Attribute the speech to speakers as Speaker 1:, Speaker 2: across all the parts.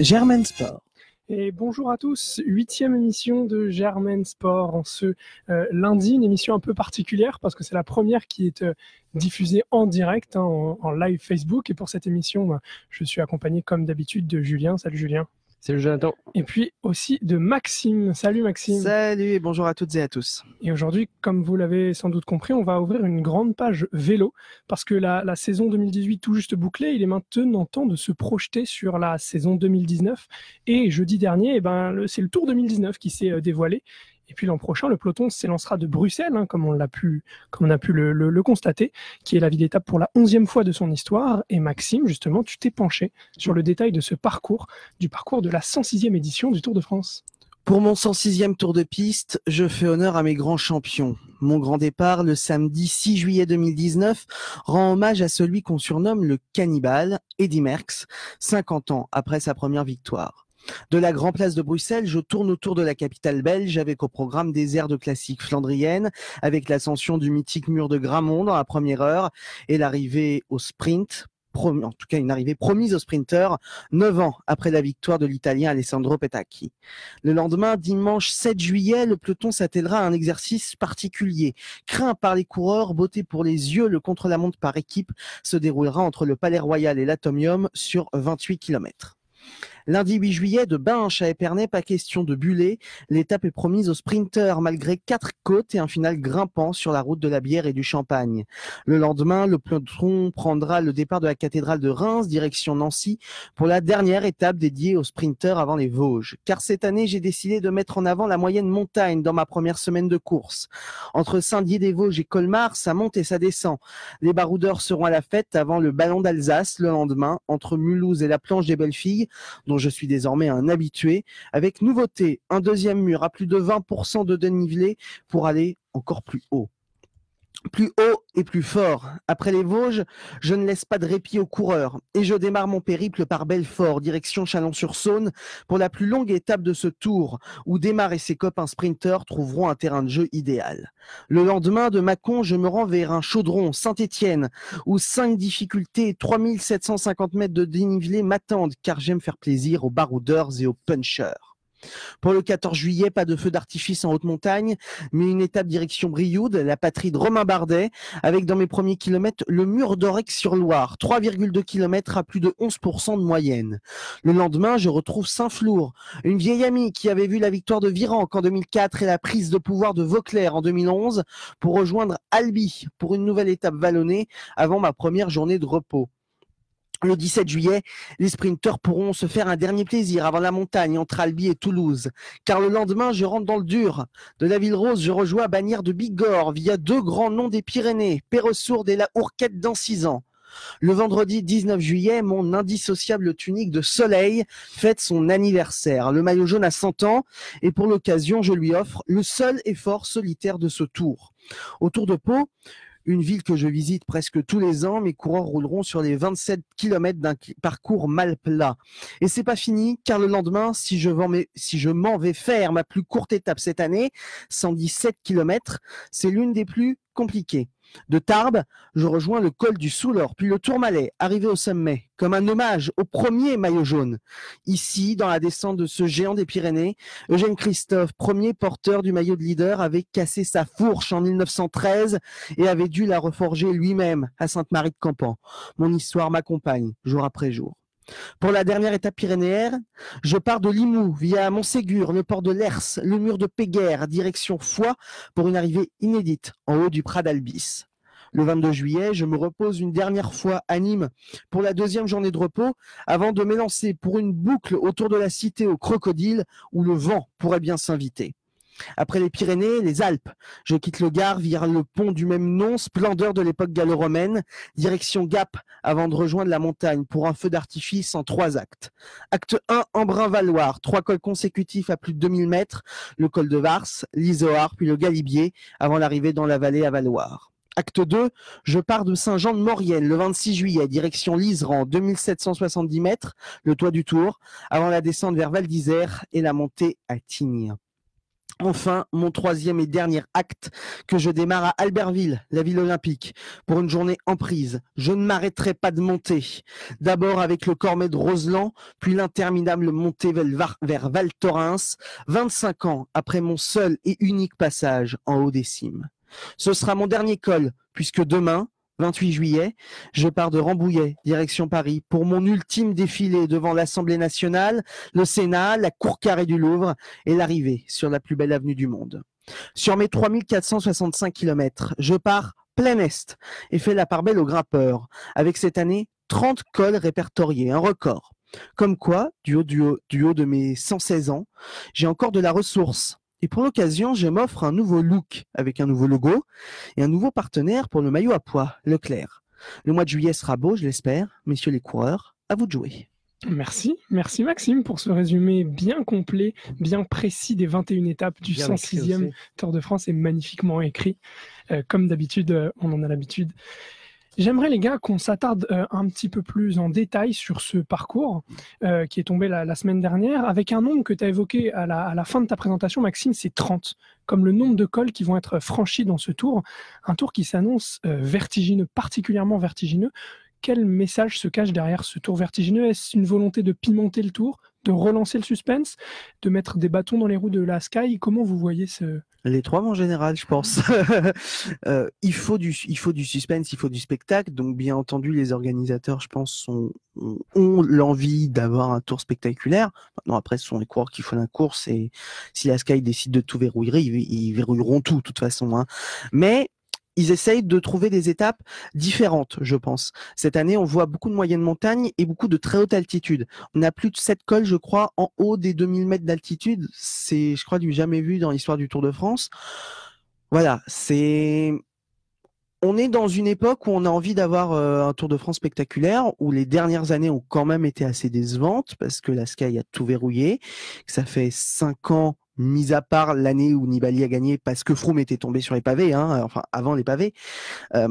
Speaker 1: Germaine Sport.
Speaker 2: Et bonjour à tous, huitième émission de Germaine Sport en ce euh, lundi, une émission un peu particulière parce que c'est la première qui est euh, diffusée en direct, hein, en, live Facebook. Et pour cette émission, bah, je suis accompagné comme d'habitude de Julien. Salut Julien.
Speaker 3: Salut Jonathan.
Speaker 2: Et puis aussi de Maxime. Salut Maxime.
Speaker 1: Salut et bonjour à toutes et à tous.
Speaker 2: Et aujourd'hui, comme vous l'avez sans doute compris, on va ouvrir une grande page vélo parce que la, la, saison 2018 tout juste bouclée, il est maintenant temps de se projeter sur la saison 2019. Et jeudi dernier, eh ben, c'est le Tour 2019 qui s'est euh, dévoilé. Et puis l'an prochain, le peloton s'élancera de Bruxelles, hein, comme on l'a pu, a pu le, constater, qui est la ville d'étape pour la onzième fois de son histoire. Et Maxime, justement, tu t'es penché sur le détail de ce parcours, du parcours de la 106e édition du Tour de France.
Speaker 1: Pour mon 106e tour de piste, je fais honneur à mes grands champions. Mon grand départ, le samedi 6 juillet 2019, rend hommage à celui qu'on surnomme le cannibale, Eddy Merckx, 50 ans après sa première victoire. De la Grand Place de Bruxelles, je tourne autour de la capitale belge avec au programme des airs de classique flandrienne, avec l'ascension du mythique mur de Gramont dans la première heure et l'arrivée au sprint en tout cas une arrivée promise aux sprinteurs, neuf ans après la victoire de l'Italien Alessandro Petacchi. Le lendemain, dimanche 7 juillet, le peloton s'attellera à un exercice particulier. Craint par les coureurs, beauté pour les yeux, le contre-la-montre par équipe se déroulera entre le Palais Royal et l'Atomium sur 28 kilomètres. Lundi 8 juillet, de Binche à Épernay, pas question de buller. L'étape est promise aux sprinteurs malgré quatre côtes et un final grimpant sur la route de la bière et du champagne. Le lendemain, le peloton prendra le départ de la cathédrale de Reims, direction Nancy, pour la dernière étape dédiée aux sprinteurs avant les Vosges. Car cette année, j'ai décidé de mettre en avant la moyenne montagne dans ma première semaine de course. Entre Saint-Dié-des-Vosges et Colmar, ça monte et ça descend. Les baroudeurs seront à la fête avant le ballon d'Alsace le lendemain, entre Mulhouse et la planche des belles filles, je suis désormais un habitué, avec nouveauté, un deuxième mur à plus de 20% de dénivelé pour aller encore plus haut plus haut et plus fort. Après les Vosges, je ne laisse pas de répit aux coureurs et je démarre mon périple par Belfort, direction Chalon-sur-Saône, pour la plus longue étape de ce tour, où Démarre et ses copains sprinteurs trouveront un terrain de jeu idéal. Le lendemain de Mâcon, je me rends vers un chaudron, Saint-Étienne, où cinq difficultés et 3750 mètres de dénivelé m'attendent, car j'aime faire plaisir aux baroudeurs et aux punchers. Pour le 14 juillet, pas de feu d'artifice en haute montagne, mais une étape direction Brioude, la patrie de Romain Bardet, avec dans mes premiers kilomètres le mur d'Orex-sur-Loire, 3,2 km à plus de 11% de moyenne. Le lendemain, je retrouve Saint-Flour, une vieille amie qui avait vu la victoire de Virenque en 2004 et la prise de pouvoir de Vauclair en 2011 pour rejoindre Albi pour une nouvelle étape vallonnée avant ma première journée de repos. Le 17 juillet, les sprinteurs pourront se faire un dernier plaisir avant la montagne entre Albi et Toulouse. Car le lendemain, je rentre dans le dur. De la Ville Rose, je rejoins Bagnères de Bigorre via deux grands noms des Pyrénées, Péressourde et la Ourquette dans six ans. Le vendredi 19 juillet, mon indissociable tunique de soleil fête son anniversaire. Le maillot jaune a 100 ans et pour l'occasion, je lui offre le seul effort solitaire de ce tour. Au Tour de Pau, une ville que je visite presque tous les ans. Mes coureurs rouleront sur les 27 km d'un parcours mal plat. Et c'est pas fini, car le lendemain, si je, m'en vais faire ma plus courte étape cette année, 117 km, c'est l'une des plus compliquées. De Tarbes, je rejoins le col du Soulor, puis le Tourmalet, arrivé au sommet, comme un hommage au premier maillot jaune. Ici, dans la descente de ce géant des Pyrénées, Eugène Christophe, premier porteur du maillot de leader, avait cassé sa fourche en 1913 et avait dû la reforger lui-même à Sainte-Marie de Campan. Mon histoire m'accompagne jour après jour. Pour la dernière étape pyrénéenne, je pars de Limoux via Montségur, le port de Lers, le mur de Péguerre, direction Foix pour une arrivée inédite en haut du Prat d'Albis. Le 22 juillet, je me repose une dernière fois à Nîmes pour la deuxième journée de repos avant de m'élancer pour une boucle autour de la cité aux crocodiles où le vent pourrait bien s'inviter. Après les Pyrénées, les Alpes. Je quitte le Gard via le pont du même nom, splendeur de l'époque gallo-romaine, direction Gap, avant de rejoindre la montagne pour un feu d'artifice en trois actes. Acte 1, Embrun-Valoir, trois cols consécutifs à plus de 2000 mètres, le col de Vars, l'Isoard, puis le Galibier, avant l'arrivée dans la vallée à Valoir. Acte 2, je pars de Saint-Jean-de-Maurienne le 26 juillet, direction Liseran, 2770 mètres, le toit du Tour, avant la descente vers Val d'Isère et la montée à Tignes. Enfin, mon troisième et dernier acte que je démarre à Albertville, la ville olympique, pour une journée en prise. Je ne m'arrêterai pas de monter. D'abord avec le Cormet de Roseland, puis l'interminable montée vers Val Thorens, 25 ans après mon seul et unique passage en haut des cimes. Ce sera mon dernier col, puisque demain, 28 juillet, je pars de Rambouillet, direction Paris, pour mon ultime défilé devant l'Assemblée nationale, le Sénat, la cour carrée du Louvre et l'arrivée sur la plus belle avenue du monde. Sur mes 3465 km, je pars plein est et fais la part belle aux grimpeurs, avec cette année 30 cols répertoriés, un record. Comme quoi, du haut, du haut, du haut de mes 116 ans, j'ai encore de la ressource et pour l'occasion, je m'offre un nouveau look avec un nouveau logo et un nouveau partenaire pour le maillot à poids, Leclerc. Le mois de juillet sera beau, je l'espère. Messieurs les coureurs, à vous de jouer.
Speaker 2: Merci, merci Maxime pour ce résumé bien complet, bien précis des 21 étapes du 106e Tour de France et magnifiquement écrit. Euh, comme d'habitude, euh, on en a l'habitude. J'aimerais les gars qu'on s'attarde euh, un petit peu plus en détail sur ce parcours euh, qui est tombé la, semaine dernière, avec un nombre que tu as évoqué à la, fin de ta présentation, Maxime, c'est 30, comme le nombre de cols qui vont être franchis dans ce tour, un tour qui s'annonce euh, vertigineux, particulièrement vertigineux. Quel message se cache derrière ce tour vertigineux? Est-ce une volonté de pimenter le tour, de relancer le suspense, de mettre des bâtons dans les roues de la Sky Comment vous voyez ce,
Speaker 1: les trois en général, je pense. euh, il faut du, il faut du suspense, il faut du spectacle. Donc, bien entendu, les organisateurs, je pense, ont l'envie d'avoir un tour spectaculaire. Maintenant, après, ce sont les coureurs qui font la course et si la Sky décide de tout verrouiller, ils, verrouilleront tout, de toute façon. Hein. Mais ils essayent de trouver des étapes différentes, je pense. Cette année, on voit beaucoup de moyennes montagnes et beaucoup de très haute altitude. On a plus de sept cols, je crois, en haut des 2000 mètres d'altitude. C'est, je crois, du jamais vu dans l'histoire du Tour de France. Voilà, c'est on est dans une époque où on a envie d'avoir euh, un Tour de France spectaculaire, où les dernières années ont quand même été assez décevantes parce que la Sky a tout verrouillé. Ça fait cinq ans mis à part l'année où Nibali a gagné parce que Froome était tombé sur les pavés, hein, enfin avant les pavés, euh,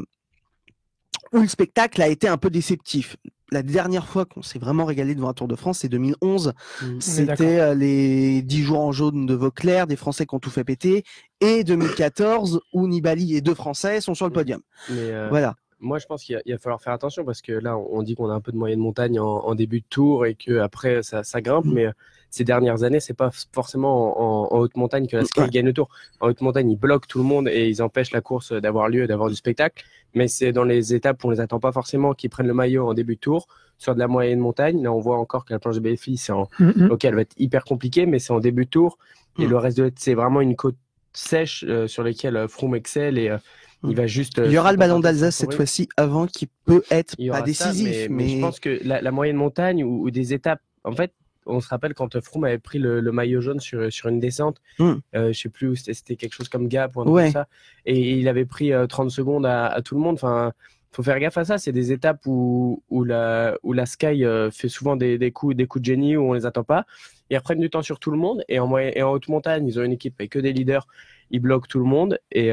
Speaker 1: où le spectacle a été un peu déceptif. La dernière fois qu'on s'est vraiment régalé devant un Tour de France, c'est 2011. Mmh. C'était euh, les 10 jours en jaune de Vauclair, des Français qui ont tout fait péter, et 2014 où Nibali et deux Français sont sur le mmh. podium.
Speaker 3: Euh, voilà moi, je pense qu'il va falloir faire attention parce que là, on dit qu'on a un peu de moyenne montagne en, début de tour et que après ça, ça grimpe, mmh. mais ces dernières années, c'est pas forcément en, haute montagne que la Sky gagne le tour. En haute montagne, ils bloquent tout le monde et ils empêchent la course d'avoir lieu, d'avoir du spectacle. Mais c'est dans les étapes où on les attend pas forcément qu'ils prennent le maillot en début de tour. Sur de la moyenne montagne, là, on voit encore que la planche de BFI, c'est en, mm ok, elle va être hyper compliquée, mais c'est en début de tour. Et mm. le reste de c'est vraiment une côte sèche euh, sur laquelle euh, Froome excelle et euh, il va juste.
Speaker 1: Il y aura le ballon d'Alsace cette fois-ci avant qu'il peut être pas décisif.
Speaker 3: mais, je pense que la, moyenne montagne ou, ou, des étapes, en fait, on se rappelle quand Froome avait pris le, maillot jaune sur, sur une descente, hmm. euh, je sais plus où c'était, quelque chose comme Gap ou un truc comme ça, et il avait pris 30 euh, secondes à, tout le monde. Enfin, faut faire gaffe à ça. C'est des étapes où, où, la, où la Sky euh, fait souvent des, des, coups, des coups de génie où on les attend pas. Ils reprennent du temps sur tout le monde, et en, et en haute montagne, ils ont une équipe avec que des leaders. Ils bloquent tout le monde, et,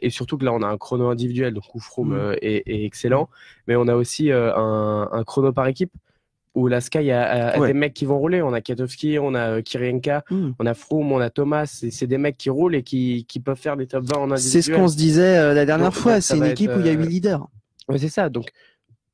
Speaker 3: et surtout que là, on a un chrono individuel, donc où Froome hmm. est, excellent, mais on a aussi un, un chrono par équipe où la Sky a, des mecs qui vont rouler. On a Katowski, on a euh, Kirienka, hmm. on a Froome, on a Thomas. C'est des mecs qui roulent et qui, qui peuvent faire des top 20 en individuel.
Speaker 1: C'est ce qu'on se disait euh, la dernière fois. C'est une équipe où il y a huit euh, leaders.
Speaker 3: Ouais, c'est ça. Donc,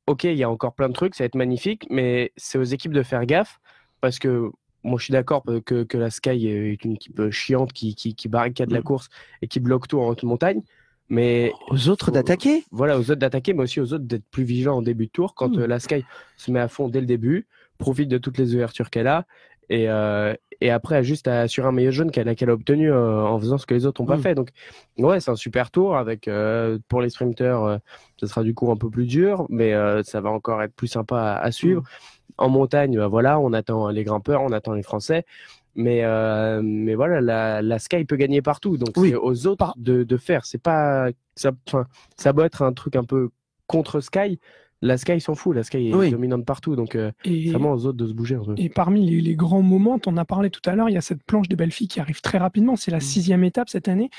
Speaker 3: ok, il y a encore plein de trucs, ça va être magnifique, mais c'est aux équipes de faire gaffe parce que moi, je suis d'accord que, que, la Sky est une équipe chiante qui, qui, qui barricade la hmm. course et qui bloque tout en haute montagne. Mais
Speaker 1: aux autres d'attaquer.
Speaker 3: Voilà, aux autres d'attaquer, mais aussi aux autres d'être plus vigilants en début de tour. Quand hmm. euh, la Sky se met à fond dès le début, profite de toutes les ouvertures qu'elle a, et, euh, et après juste à assurer un maillot jaune qu'elle a, qu'elle a obtenu euh, en faisant ce que les autres n'ont pas hmm. fait. Donc ouais, c'est un super tour avec pour les sprinters, ce sera du coup un peu plus dur, mais ça va encore être plus sympa à, suivre. Hmm. En montagne, bah, voilà, on attend les grimpeurs, on attend les Français. Mais, euh, mais voilà, la, la, Sky peut gagner partout. Donc c'est aux autres de, de faire. C'est pas ça, ça doit être un truc un peu contre Sky. La Sky s'en fout, la Sky est dominante partout, donc euh, vraiment aux autres de se bouger.
Speaker 2: Et parmi les, grands moments, on a parlé tout à l'heure, il y a cette planche des belles filles qui arrive très rapidement, c'est la mm. sixième étape cette année.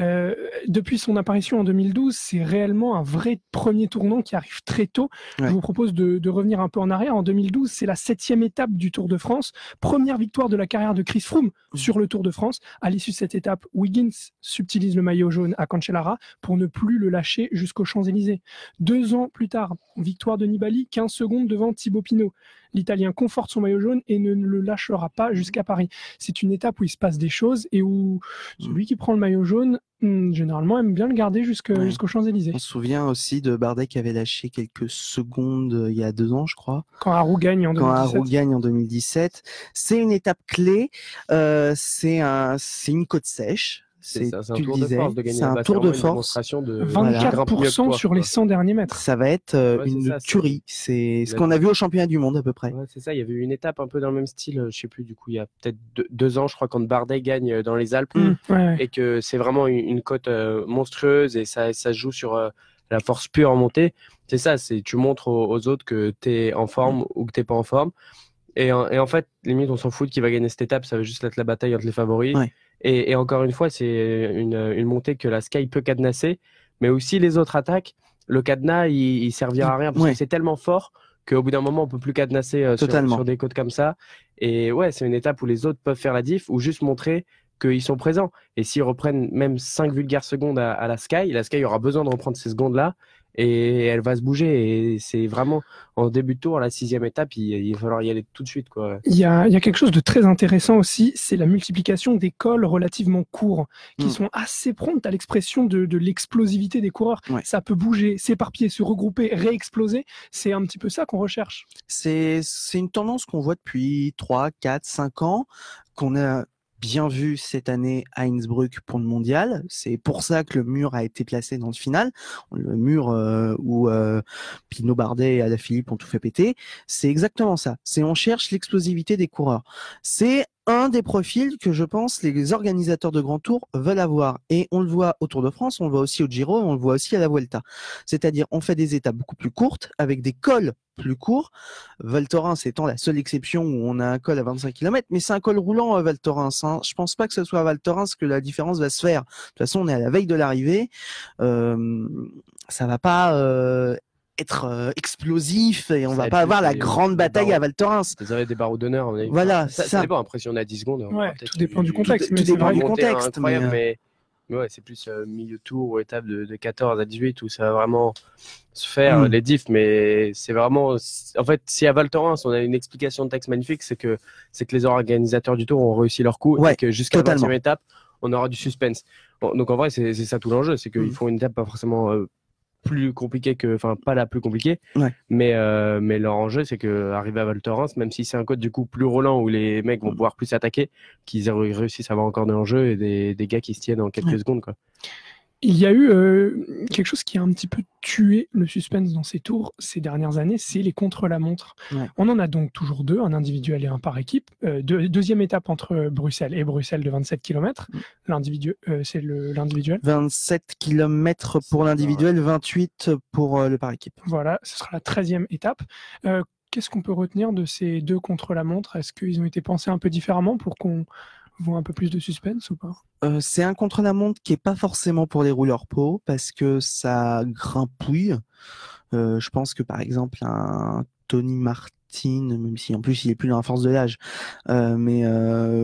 Speaker 2: Euh, depuis son apparition en 2012, c'est réellement un vrai premier tournant qui arrive très tôt. Je vous propose de, revenir un peu en arrière. En 2012, c'est la septième étape du Tour de France, première victoire de la carrière de Chris Froome mm. sur le Tour de France. À l'issue de cette étape, Wiggins subtilise le maillot jaune à Cancellara pour ne plus le lâcher jusqu'aux Champs-Élysées. Deux ans plus tard, victoire de Nibali, 15 secondes devant Thibaut Pinot. L'Italien conforte son maillot jaune et ne le lâchera pas jusqu'à Paris. C'est une étape où il se passe des choses et où celui qui prend le maillot jaune, hmm, généralement, aime bien le garder jusqu'aux Champs-Élysées.
Speaker 1: On se souvient aussi de Bardet qui avait lâché quelques secondes euh, il y a deux ans, je crois.
Speaker 2: Quand Harou gagne en 2017.
Speaker 1: Quand gagne en 2017. C'est une étape clé. Euh, c'est un, une côte sèche.
Speaker 3: C'est un tour de force de gagner.
Speaker 1: C'est un tour de force.
Speaker 2: De 24% sur les 100 derniers mètres.
Speaker 1: Ça va être euh, une tuerie. C'est ce qu'on a vu au championnat du monde à peu près.
Speaker 3: c'est ça. Il y avait une étape un peu dans le même style. Euh, je sais plus. Du coup, il y a peut-être deux, ans, je crois, quand Bardet gagne euh, dans les Alpes mmh, et que c'est vraiment une, cote monstrueuse et ça, ça joue sur la force pure en montée. C'est ça. C'est tu montres aux, autres que tu es en forme ou que t'es pas en forme. Et en, et en fait, limite, on s'en fout qui va gagner cette étape. Ça va juste être la bataille entre les favoris. Et, encore une fois, c'est une, montée que la Sky peut cadenasser, mais aussi les autres attaques. Le cadenas, il, servira à rien parce que c'est tellement fort qu'au bout d'un moment, on peut plus cadenasser euh, sur, des côtes comme ça. Et ouais, c'est une étape où les autres peuvent faire la diff ou juste montrer qu'ils sont présents. Et s'ils reprennent même 5 vulgaires secondes à, à, la Sky, la Sky aura besoin de reprendre ces secondes-là et elle va se bouger. Et c'est vraiment en début de tour, la sixième étape, il, va falloir y aller tout de suite. Quoi.
Speaker 2: Il, y a, il y a quelque chose de très intéressant aussi, c'est la multiplication des cols relativement courts, qui hmm. sont assez promptes à l'expression de, de l'explosivité des coureurs. Ça peut bouger, s'éparpiller, se regrouper, réexploser. C'est un petit peu ça qu'on recherche.
Speaker 1: C'est une tendance qu'on voit depuis 3, 4, 5 ans, qu'on a bien vu cette année à Innsbruck pour le mondial. C'est pour ça que le mur a été placé dans le final. Le mur euh, où euh, Pinot Bardet et Alaphilippe ont tout fait péter. C'est exactement ça. C'est on cherche l'explosivité des coureurs. C'est un des profils que je pense les organisateurs de Grand Tour veulent avoir. Et on le voit au Tour de France, on le voit aussi au Giro, on le voit aussi à la Vuelta. C'est-à-dire, on fait des étapes beaucoup plus courtes, avec des cols plus courts. Val Thorens étant la seule exception où on a un col à 25 km, mais c'est un col roulant à Val Thorens. Hein. Je pense pas que ce soit à Val Thorens que la différence va se faire. De toute façon, on est à la veille de l'arrivée. Euh, ça va pas euh, être euh, explosif et on va pas avoir la grande bataille à Val Thorens.
Speaker 3: Vous avez des barreaux d'honneur.
Speaker 1: Voilà,
Speaker 3: ça,
Speaker 1: ça.
Speaker 3: dépend. Après, si on a 10 secondes.
Speaker 2: Ouais, tout dépend du contexte.
Speaker 1: Tout, dépend du contexte.
Speaker 3: Euh, mais, ouais, c'est plus euh, milieu tour ou étape de, 14 à 18 où ça va vraiment se faire mm. les diffs. Mais c'est vraiment. En fait, si à Val Thorens, on a une explication de texte magnifique, c'est que, c'est que les organisateurs du tour ont réussi leur coup et que jusqu'à la 20 étape, on aura du suspense. donc en vrai, c'est ça tout l'enjeu. C'est qu'ils mm. font une étape pas forcément plus compliqué que, enfin pas la plus compliquée, mais euh, mais leur enjeu c'est que arriver à Val Thorens, même si c'est un code du coup plus roulant où les mecs vont pouvoir plus s'attaquer, qu'ils réussissent à avoir encore de l'enjeu et des, des gars qui se tiennent en quelques secondes quoi.
Speaker 2: Il y a eu euh, quelque chose qui a un petit peu tué le suspense dans ces tours ces dernières années, c'est les contre-la-montre. On en a donc toujours deux, un individuel et un par équipe. Euh, deuxième étape entre Bruxelles et Bruxelles de 27 km. Mm. L'individu, euh, c'est l'individuel.
Speaker 1: 27 km pour l'individuel, 28 pour le par équipe.
Speaker 2: Voilà, ce sera la 13e étape. Qu'est-ce qu'on peut retenir de ces deux contre-la-montre? Est-ce qu'ils ont été pensés un peu différemment pour qu'on voit un peu plus de suspense ou pas?
Speaker 1: Euh, c'est un contre-la-montre qui est pas forcément pour les rouleurs peau parce que ça grimpouille. Euh, je pense que par exemple un Tony Martin, même si en plus il est plus dans la force de l'âge, euh, mais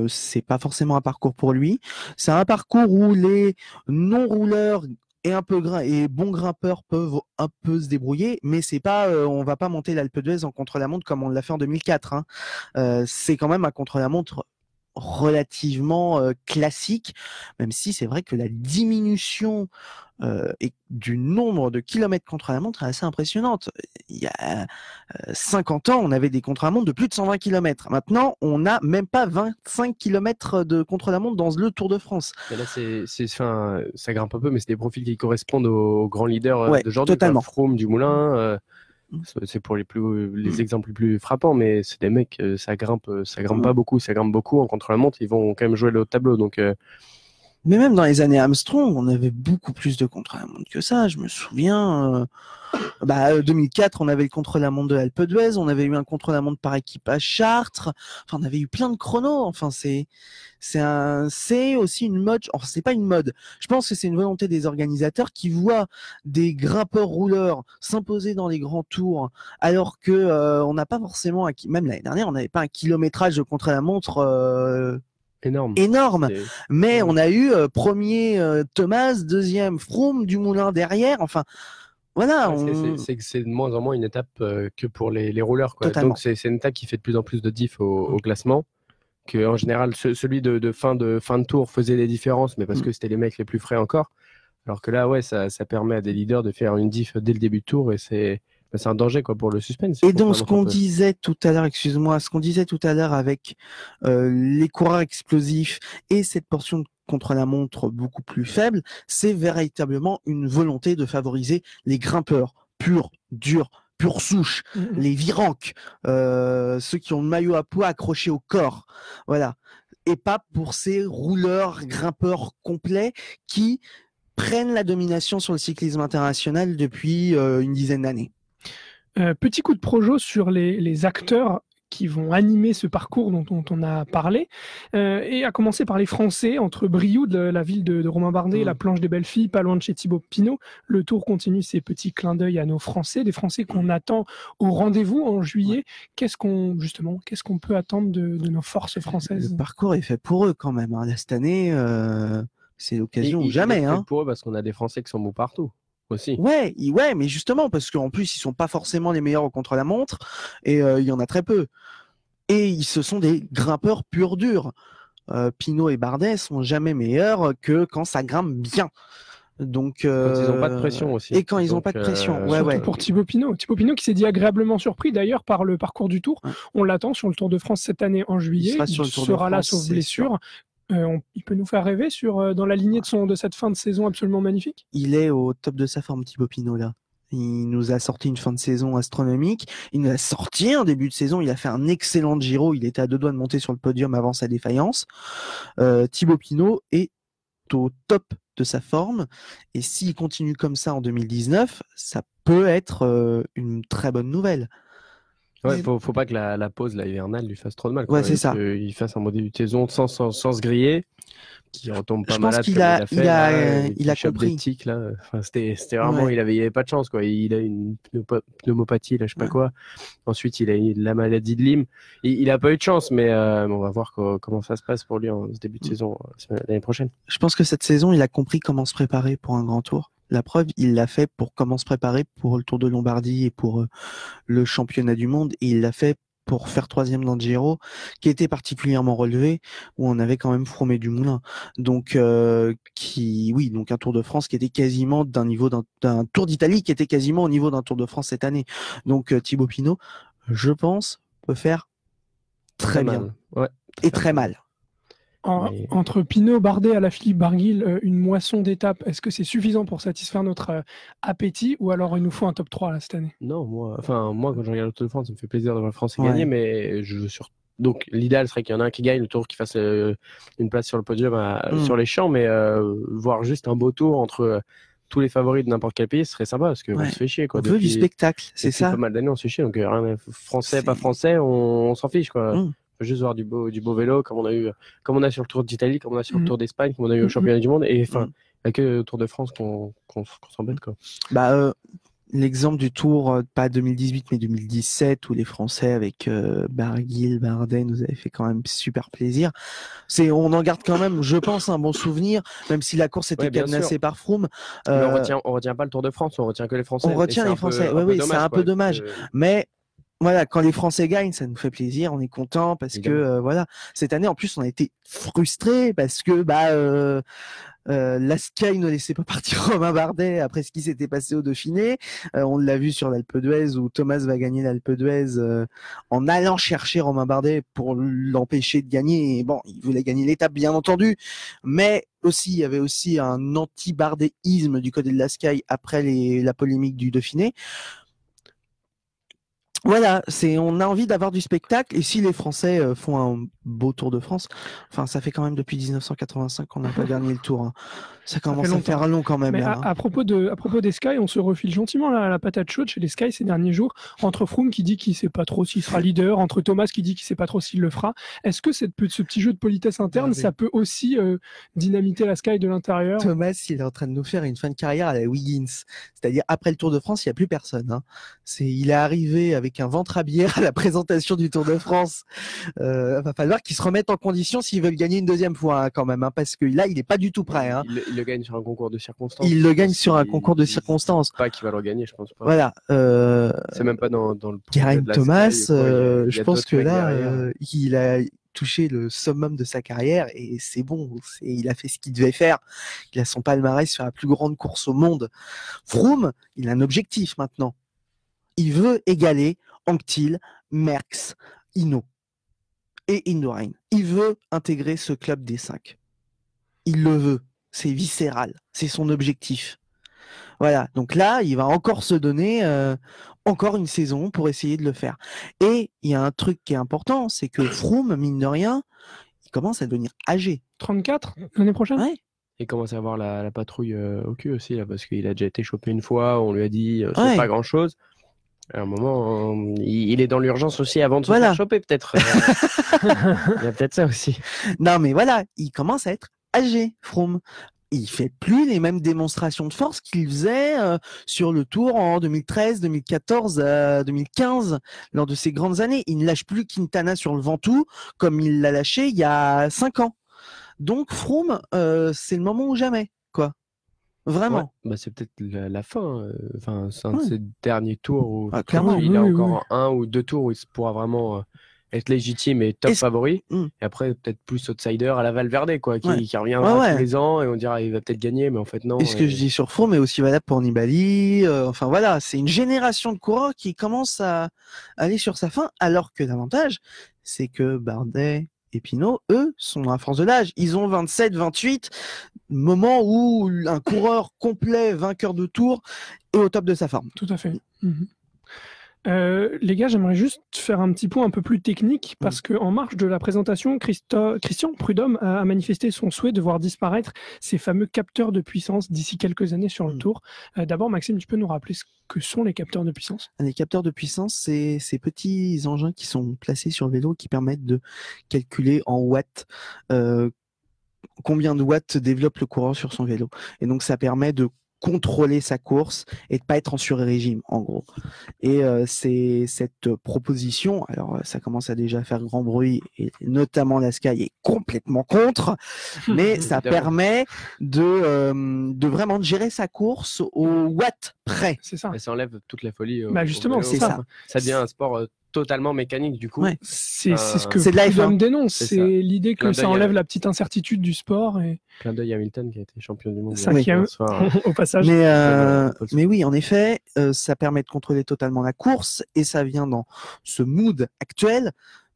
Speaker 1: c'est pas forcément un parcours pour lui. C'est un parcours où les non-rouleurs et un peu et bons grimpeurs peuvent un peu se débrouiller, mais c'est pas, on va pas monter l'Alpe d'Huez en contre-la-montre comme on l'a fait en 2004. Hein. c'est quand même un contre-la-montre relativement euh, classique, même si c'est vrai que la diminution euh, du nombre de kilomètres contre la montre est assez impressionnante. Il y a 50 euh, ans, on avait des contre la montre de plus de 120 km. Maintenant, on n'a même pas 25 km de contre la montre dans le Tour de France.
Speaker 3: là, c'est, ça grimpe un peu, mais c'est des profils qui correspondent aux grands leaders ouais, d'aujourd'hui. Totalement. Froome, Dumoulin. C'est pour les plus les mm. exemples les plus frappants, mais c'est des mecs, euh, ça grimpe, euh, ça grimpe mm. pas beaucoup, ça grimpe beaucoup en contre-la-montre, ils vont quand même jouer le haut tableau. Donc, euh.
Speaker 1: Mais même dans les années Armstrong, on avait beaucoup plus de contre-la-montre que ça. Je me souviens, Bah 2004, on avait le contre-la-montre de Alpe d'Huez, on avait eu un contre-la-montre par équipe à Chartres. Enfin, on avait eu plein de chronos. Enfin, c'est c'est un c'est aussi une mode. Enfin, c'est pas une mode. Je pense que c'est une volonté des organisateurs qui voient des grimpeurs rouleurs s'imposer dans les grands tours, alors que on n'a pas forcément même l'année dernière, on n'avait pas un kilométrage de contre-la-montre
Speaker 3: énorme.
Speaker 1: Énorme. Mais on a eu euh, premier euh, Thomas, deuxième Froome, du Moulin derrière. Enfin, voilà.
Speaker 3: C'est que c'est de moins en moins une étape euh, que pour les, les rouleurs. Quoi. Donc c'est une étape qui fait de plus en plus de diff au, classement. Que en général, celui de, fin de fin de tour faisait des différences, mais parce mm. que c'était les mecs les plus frais encore. Alors que là, ouais, ça, ça permet à des leaders de faire une diff dès le début de tour et c'est c'est un danger quoi pour le suspense.
Speaker 1: Et donc ce qu'on disait tout à l'heure, excuse-moi, ce qu'on disait tout à l'heure avec euh, les coureurs explosifs et cette portion contre la montre beaucoup plus faible, c'est véritablement une volonté de favoriser les grimpeurs purs, durs, pure souche, mmh les viranques, euh, ceux qui ont le maillot à poids accroché au corps, voilà, et pas pour ces rouleurs grimpeurs complets qui prennent la domination sur le cyclisme international depuis euh, une dizaine d'années.
Speaker 2: Euh, petit coup de projo sur les, acteurs qui vont animer ce parcours dont, on a parlé, euh, et à commencer par les Français, entre Brioude, la ville de, Romain Bardet, la mmh. planche des belles filles, pas loin de chez Thibaut Pinot. Le tour continue ses petits clins d'œil à nos Français, des Français qu'on attend au rendez-vous en juillet. Qu'est-ce qu'on justement, qu'est-ce qu'on peut attendre de, nos forces françaises?
Speaker 1: Le parcours est fait pour eux quand même. Hein. cette année, euh, c'est l'occasion ou jamais. Hein.
Speaker 3: Pour eux parce qu'on a des Français qui sont beaux partout.
Speaker 1: Ouais, ouais, mais justement parce qu'en plus ils sont pas forcément les meilleurs contre la montre et euh, il y en a très peu. Et ils ce sont des grimpeurs purs durs. Euh, Pinot et Bardet sont jamais meilleurs que quand ça grimpe bien. Donc
Speaker 3: quand ils n'ont pas de pression aussi.
Speaker 1: Et quand ils n'ont pas de pression, ouais, ouais.
Speaker 2: Pour Thibaut Pinot, Thibaut Pinot qui s'est dit agréablement surpris d'ailleurs par le parcours du Tour. On l'attend sur le Tour de France cette année en juillet. Il sera, là sauf blessure. Euh, il peut nous faire rêver sur euh, dans la lignée de cette fin de saison absolument magnifique?
Speaker 1: Il est au top de sa forme, Thibaut Pinot là. Il nous a sorti une fin de saison astronomique. Il nous a sorti un début de saison. Il a fait un excellent Giro. Il était à deux doigts de monter sur le podium avant sa défaillance. Euh, Thibaut Pinot est au top de sa forme. Et s'il continue comme ça en 2019, ça peut être une très bonne nouvelle.
Speaker 3: Ouais, faut, faut pas que la, la pause là, hivernale lui fasse trop de mal.
Speaker 1: Ouais, c'est ça.
Speaker 3: Il fasse un modèle de saison sans, sans, sans, se griller, qui retombe pas
Speaker 1: je
Speaker 3: malade.
Speaker 1: Pense qu'il a, il a, il a, compris.
Speaker 3: là. Enfin, c'était, c'était vraiment, il avait, il avait pas de chance quoi. Il a une pneumopathie là, je sais pas quoi. Ensuite, il a eu la maladie de Lyme. Il, il a pas eu de chance, mais euh, on va voir comment ça se passe pour lui en ce début de mm. saison euh, l'année prochaine.
Speaker 1: Je pense que cette saison, il a compris comment se préparer pour un grand tour. La preuve, il l'a fait pour comment se préparer pour le Tour de Lombardie et pour euh, le championnat du monde. Et il l'a fait pour faire troisième dans le Giro, qui était particulièrement relevé, où on avait quand même Fromé du Moulin. Donc, euh, qui, oui, donc un Tour de France qui était quasiment d'un niveau d'un Tour d'Italie qui était quasiment au niveau d'un Tour de France cette année. Donc, euh, Thibaut Pinot, je pense, peut faire très, bien. et très mal
Speaker 2: entre Pinot, Bardet, à la Philippe Barguil, euh, une moisson d'étapes, est-ce que c'est suffisant pour satisfaire notre euh, appétit ou alors il nous faut un top 3 là, cette année?
Speaker 3: Non, moi, enfin, moi quand je regarde le Tour de France, ça me fait plaisir de voir le Français gagner, mais je sur... Donc l'idéal serait qu'il y en ait un qui gagne le tour, qui fasse euh, une place sur le podium mm. sur les champs, mais voir juste un beau tour entre tous les favoris de n'importe quel pays, ce serait sympa parce que on se fait chier. Quoi.
Speaker 1: On veut du spectacle, c'est ça?
Speaker 3: pas mal d'années, on se fait chier. Donc, français, pas français, on, s'en fiche. Quoi. Juste voir du beau, du beau vélo, comme on a eu, comme on a sur le Tour d'Italie, comme on a sur le mm. Tour d'Espagne, comme on a eu au mm-hmm. championnat du monde. Et enfin, il n'y a que le Tour de France qu'on s'embête. Quoi.
Speaker 1: Bah, euh, l'exemple du Tour, euh, pas 2018, mais 2017, où les Français avec euh, Barguil, Bardet nous avaient fait quand même super plaisir. C'est, on en garde quand même, je pense, un bon souvenir, même si la course était cadenassée par Froome.
Speaker 3: Euh, on retient, on retient pas le Tour de France, on retient que les Français.
Speaker 1: On retient les Français. oui, oui, c'est un peu dommage. Mais voilà, quand les Français gagnent, ça nous fait plaisir, on est content parce que euh, voilà, cette année en plus on a été frustrés parce que bah euh, euh, la Sky ne laissait pas partir Romain Bardet après ce qui s'était passé au Dauphiné. Euh, on l'a vu sur l'Alpe d'Huez où Thomas va gagner l'Alpe d'Huez en allant chercher Romain Bardet pour l'empêcher de gagner. Et bon, il voulait gagner l'étape bien entendu, mais aussi il y avait aussi un anti-bardéisme du côté de la Sky après les, la polémique du Dauphiné voilà, c'est on a envie d'avoir du spectacle et si les Français euh, font un beau Tour de France, enfin ça fait quand même depuis 1985 qu'on n'a pas gagné le Tour. Hein. Ça commence à faire long quand même.
Speaker 2: Hein. à, propos de, à propos des Sky, on se refile gentiment la, la patate chaude chez les Sky ces derniers jours. Entre Froome qui dit qu'il sait pas trop s'il sera leader, entre Thomas qui dit qu'il sait pas trop s'il le fera. Est-ce que cette, ce petit jeu de politesse interne, ah ça peut aussi euh, dynamiter la Sky de l'intérieur?
Speaker 1: Thomas, il est en train de nous faire une fin de carrière à la Wiggins. C'est-à-dire après le Tour de France, il n'y a plus personne. Hein. C'est, il est arrivé avec un ventre à bière à la présentation du Tour de France. Euh, va falloir qu'il se remette en condition s'ils veulent gagner une deuxième fois hein, quand même, hein, parce que là, il n'est pas du tout prêt. Hein.
Speaker 3: Il, le gagne sur un concours de circonstances.
Speaker 1: Il le gagne sur un concours de circonstances.
Speaker 3: Pas qu'il va le gagner, je pense pas.
Speaker 1: Voilà.
Speaker 3: Euh, c'est même pas dans, dans le.
Speaker 1: Geraint Thomas, euh, je pense que là, euh, il a touché le summum de sa carrière et c'est bon. Il a fait ce qu'il devait faire. Il a son palmarès sur la plus grande course au monde. Froome, il a un objectif maintenant. Il veut égaler Anctil, Merckx, Ino et Indurain. Il veut intégrer ce club des cinq. Il le veut. C'est viscéral. C'est son objectif. Voilà. Donc là, il va encore se donner euh, encore une saison pour essayer de le faire. Et il y a un truc qui est important, c'est que Froome, mine de rien, il commence à devenir âgé.
Speaker 2: 34 l'année prochaine?
Speaker 1: Ouais.
Speaker 3: Il commence à avoir la, patrouille euh, au cul aussi, là, parce qu'il a déjà été chopé une fois, on lui a dit euh, c'est pas grand chose. À un moment, il, est dans l'urgence aussi avant de se faire choper, peut-être. il y a peut-être ça aussi.
Speaker 1: Non, mais voilà, il commence à être âgé, Froome. Il fait plus les mêmes démonstrations de force qu'il faisait euh, sur le Tour en 2013, 2014, 2015, lors de ces grandes années. Il ne lâche plus Quintana sur le Ventoux comme il l'a lâché il y a cinq ans. Donc Froome, euh, c'est le moment ou jamais, Vraiment?
Speaker 3: bah c'est peut-être la, fin. Euh, enfin, c'est un de ces derniers tours où ah, clairement, il a encore un ou deux tours où il pourra vraiment euh, être légitime et top favori. Mmh. Et après, peut-être plus outsider à la Valverde, quoi, qui, qui reviendra tous les ans et on dira il va peut-être gagner, mais en fait non.
Speaker 1: Et ce que je dis sur Froome est aussi valable pour Nibali. Euh, enfin voilà, c'est une génération de coureurs qui commence à aller sur sa fin, alors que l'avantage, c'est que Bardet, et Pinot, eux, sont à force de l'âge. Ils ont 27, 28, moment où un coureur complet, vainqueur de tour, est au top de sa forme.
Speaker 2: Tout à fait. Euh, les gars, j'aimerais juste faire un petit point un peu plus technique parce que en marge de la présentation, Christian Prudhomme a manifesté son souhait de voir disparaître ces fameux capteurs de puissance d'ici quelques années sur le mm. tour. Euh, d'abord, Maxime, tu peux nous rappeler ce que sont les capteurs de puissance?
Speaker 1: Les capteurs de puissance, c'est ces petits engins qui sont placés sur le vélo qui permettent de calculer en watts euh, combien de watts développe le coureur sur son vélo. Et donc, ça permet de contrôler sa course et de pas être en sur-régime en gros. Et euh, c'est cette proposition, alors euh, ça commence à déjà faire grand bruit et notamment la Sky est complètement contre, mais ça permet de euh, de vraiment de gérer sa course au watt près.
Speaker 3: C'est ça. Et ça enlève toute la folie.
Speaker 2: bah justement, c'est ça.
Speaker 3: Ça devient un sport totalement mécanique du coup.
Speaker 2: C'est ce que l'homme dénonce, c'est l'idée que ça enlève la petite incertitude du sport. Et...
Speaker 3: Clin d'œil Hamilton qui a été champion du monde.
Speaker 2: au passage.
Speaker 1: Mais, euh, mais oui, en effet, euh, ça permet de contrôler totalement la course et ça vient dans ce mood actuel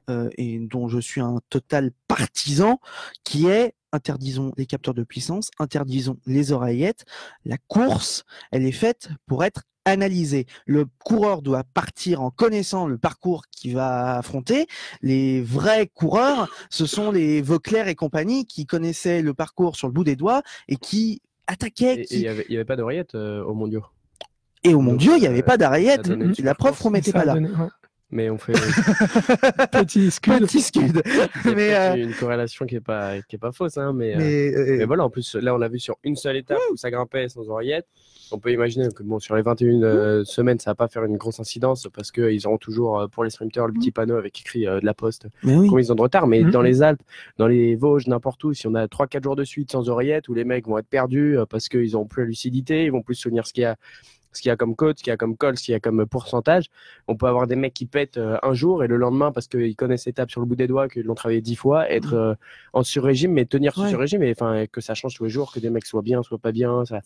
Speaker 1: euh, et dont je suis un total partisan qui est interdisons les capteurs de puissance, interdisons les oreillettes. La course, elle est faite pour être analysée. Le coureur doit partir en connaissant le parcours qu'il va affronter. Les vrais coureurs, ce sont les Vauclair et compagnie qui connaissaient le parcours sur le bout des doigts et qui attaquaient.
Speaker 3: Il n'y avait, pas d'oreillette euh, au mondiaux?
Speaker 1: Et au mondiaux, il n'y avait euh, pas d'oreillette. La preuve qu'on mettait pas là
Speaker 3: mais on fait
Speaker 2: petit scud.
Speaker 1: Petit scud.
Speaker 3: mais euh, une corrélation qui est pas qui est pas fausse, hein, mais, euh, mais, voilà. En plus, là, on l'a vu sur une seule étape où ça grimpait sans oreillette. On peut imaginer que bon, sur les 21 euh, semaines, ça va pas faire une grosse incidence parce que ils auront toujours pour les sprinters le petit panneau avec écrit de la poste combien ils ont de retard. Mais dans les Alpes, dans les Vosges, n'importe où, si on a 3-4 jours de suite sans oreillette, où les mecs vont être perdus parce qu'ils ont plus la lucidité, ils vont plus se souvenir ce qu'il y a ce qu'il y a comme code, ce qu'il y a comme call, ce qu'il y a comme pourcentage. On peut avoir des mecs qui pètent euh, un jour et le lendemain, parce qu'ils connaissent l'étape sur le bout des doigts, qu'ils l'ont travaillé dix fois, être mmh. euh, en sur-régime, mais tenir sur-régime, et enfin que ça change tous les jours, que des mecs soient bien, soient pas bien, ça,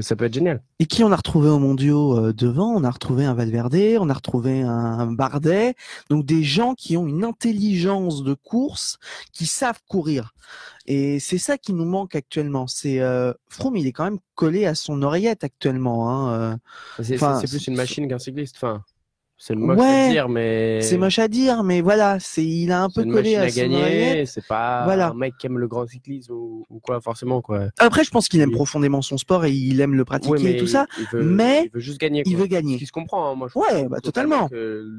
Speaker 3: ça peut être génial.
Speaker 1: Et qui on a retrouvé au mondiaux euh, devant? On a retrouvé un Valverde, on a retrouvé un Bardet, donc des gens qui ont une intelligence de course, qui savent courir. Et c'est ça qui nous manque actuellement. C'est euh, Froome, il est quand même collé à son oreillette actuellement. Hein,
Speaker 3: euh. c'est plus une machine qu'un cycliste. Enfin, C'est moche à dire, mais.
Speaker 1: C'est moche à dire, mais voilà, c'est il a un peu collé à, gagner.
Speaker 3: C'est pas voilà. un mec qui aime le grand cyclisme ou, quoi, forcément quoi.
Speaker 1: Après, je pense qu'il aime profondément son sport et il aime le pratiquer et tout ça. mais
Speaker 3: il veut juste gagner.
Speaker 1: Il veut gagner.
Speaker 3: Ce qui se comprend. Hein, moi,
Speaker 1: je ouais, bah, totalement.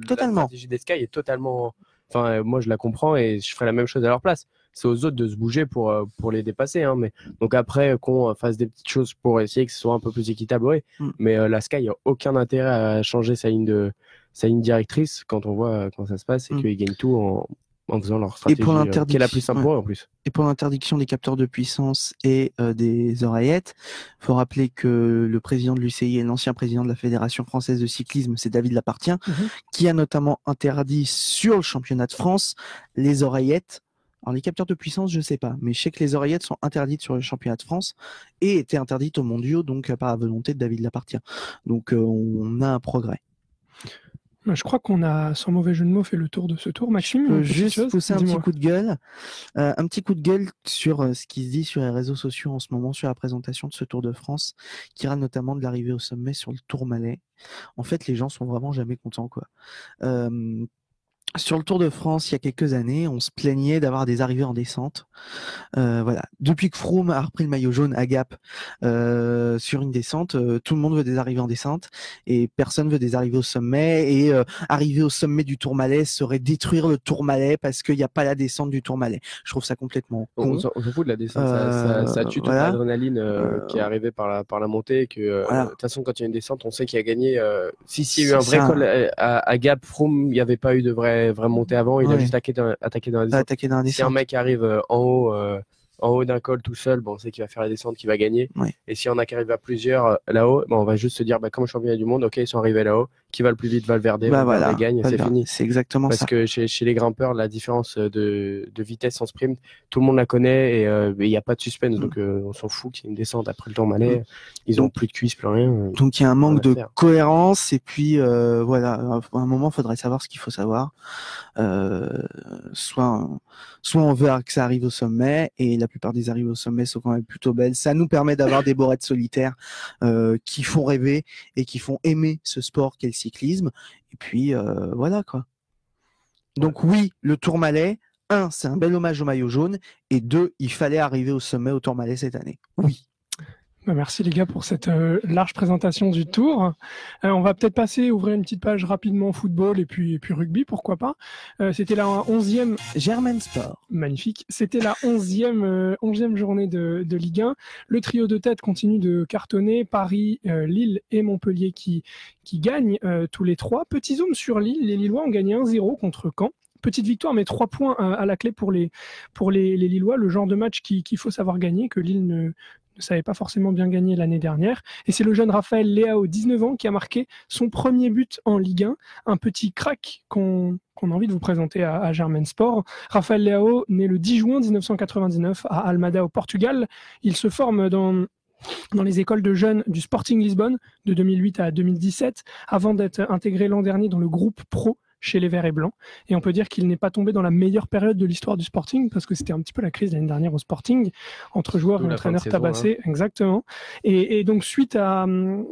Speaker 1: totalement. La
Speaker 3: stratégie des Sky est totalement. Enfin, moi, je la comprends et je ferais la même chose à leur place c'est aux autres de se bouger pour, euh, pour les dépasser. Hein, mais, donc après, qu'on fasse des petites choses pour essayer que ce soit un peu plus équitable, oui. Mm. Mais euh, la Sky, il n'y a aucun intérêt à changer sa ligne, de, sa ligne directrice quand on voit euh, comment ça se passe et mm. qu'ils gagnent tout en, en faisant leur stratégie et pour qui est la plus simple en plus.
Speaker 1: Et pour l'interdiction des capteurs de puissance et des oreillettes, il faut rappeler que le président de l'UCI et l'ancien président de la Fédération française de cyclisme, c'est David Lapartien, mm-hmm. qui a notamment interdit sur le championnat de France les oreillettes alors les capteurs de puissance, je ne sais pas, mais je sais que les oreillettes sont interdites sur le championnat de France et étaient interdites aux mondiaux, donc par la volonté de David Lapartien. Donc euh, on a un progrès.
Speaker 2: Bah, je crois qu'on a, sans mauvais jeu de mots, fait le tour de ce tour. Maxime,
Speaker 1: je peux juste pousser un petit coup de gueule, euh, un petit coup de gueule sur euh, ce qui se dit sur les réseaux sociaux en ce moment sur la présentation de ce Tour de France, qui ira notamment de l'arrivée au sommet sur le Tour Malais. En fait, les gens sont vraiment jamais contents, quoi sur le Tour de France, il y a quelques années, on se plaignait d'avoir des arrivées en descente. Euh, voilà. Depuis que Froome a repris le maillot jaune à Gap euh, sur une descente, euh, tout le monde veut des arrivées en descente et personne veut des arrivées au sommet. Et arriver au sommet du Tourmalet serait détruire le Tourmalet parce qu'il n'y a pas la descente du Tourmalet. Je trouve ça complètement con.
Speaker 3: On s'en fout de la descente. Ça, ça, tue toute l'adrénaline qui est arrivée par la, par la montée. Que de toute façon, quand il y a une descente, on sait qu'il a gagné. si s'il y a eu un vrai col à, à, Gap, Froome, il n'y avait pas eu de vrai vraiment monté avant, il a juste attaqué dans, attaqué dans la
Speaker 1: descente.
Speaker 3: Si un mec arrive euh, en haut, euh, en haut d'un col tout seul, bon, on sait qu'il va faire la descente, qu'il va gagner. Et si on a qui arrive à plusieurs euh, là-haut, bon, on va juste se dire, bah, comme championnat du monde, ok, ils sont arrivés là-haut, qui va le plus vite va le Valverde, bah, voilà, gagne, c'est fini.
Speaker 1: C'est exactement
Speaker 3: Parce
Speaker 1: ça.
Speaker 3: que chez, chez, les grimpeurs, la différence de, de, vitesse en sprint, tout le monde la connaît et il n'y a pas de suspense, mm. donc on s'en fout qu'il y ait une descente après le tourmalet. Mm. Ils ont plus de cuisses, plus rien.
Speaker 1: Donc il y a un manque de cohérence et puis voilà, à un moment, il faudrait savoir ce qu'il faut savoir. Euh, soit, soit on veut que ça arrive au sommet, et la plupart des arrivées au sommet sont quand même plutôt belles. Ça nous permet d'avoir des borettes solitaires euh, qui font rêver et qui font aimer ce sport qu'est le cyclisme. Et puis euh, voilà quoi. Donc oui, le Tourmalet, un, c'est un bel hommage au maillot jaune, et deux, il fallait arriver au sommet au Tourmalet cette année. Oui.
Speaker 2: Bah, merci les gars pour cette euh, large présentation du tour. Euh, on va peut-être passer, ouvrir une petite page rapidement football et puis, et puis rugby, pourquoi pas. Euh, C'était la onzième...
Speaker 1: Germain Sport.
Speaker 2: Magnifique. C'était la onzième, euh, onzième journée de, de, Ligue 1. Le trio de tête continue de cartonner. Paris, Lille et Montpellier qui, qui gagnent tous les trois. Petit zoom sur Lille. Les Lillois ont gagné 1-0 contre Caen petite victoire, mais trois points à, la clé pour les, pour les, les Lillois, le genre de match qu'il faut savoir gagner, que Lille ne, ne savait pas forcément bien gagner l'année dernière. Et c'est le jeune Raphaël Léao, 19 ans, qui a marqué son premier but en Ligue 1. Un petit crack qu'on a envie de vous présenter à, Germain Sport. Raphaël Léao, né le 10 juin 1999 à Almada au Portugal. Il se forme dans dans les écoles de jeunes du Sporting Lisbonne de 2008 à 2017, avant d'être intégré l'an dernier dans le groupe pro chez les Verts et Blancs. Et on peut dire qu'il n'est pas tombé dans la meilleure période de l'histoire du Sporting, parce que c'était un petit peu la crise l'année dernière au Sporting, entre joueurs et entraîneurs tabassés. Hein. Exactement. Et, et, donc, suite à, hum,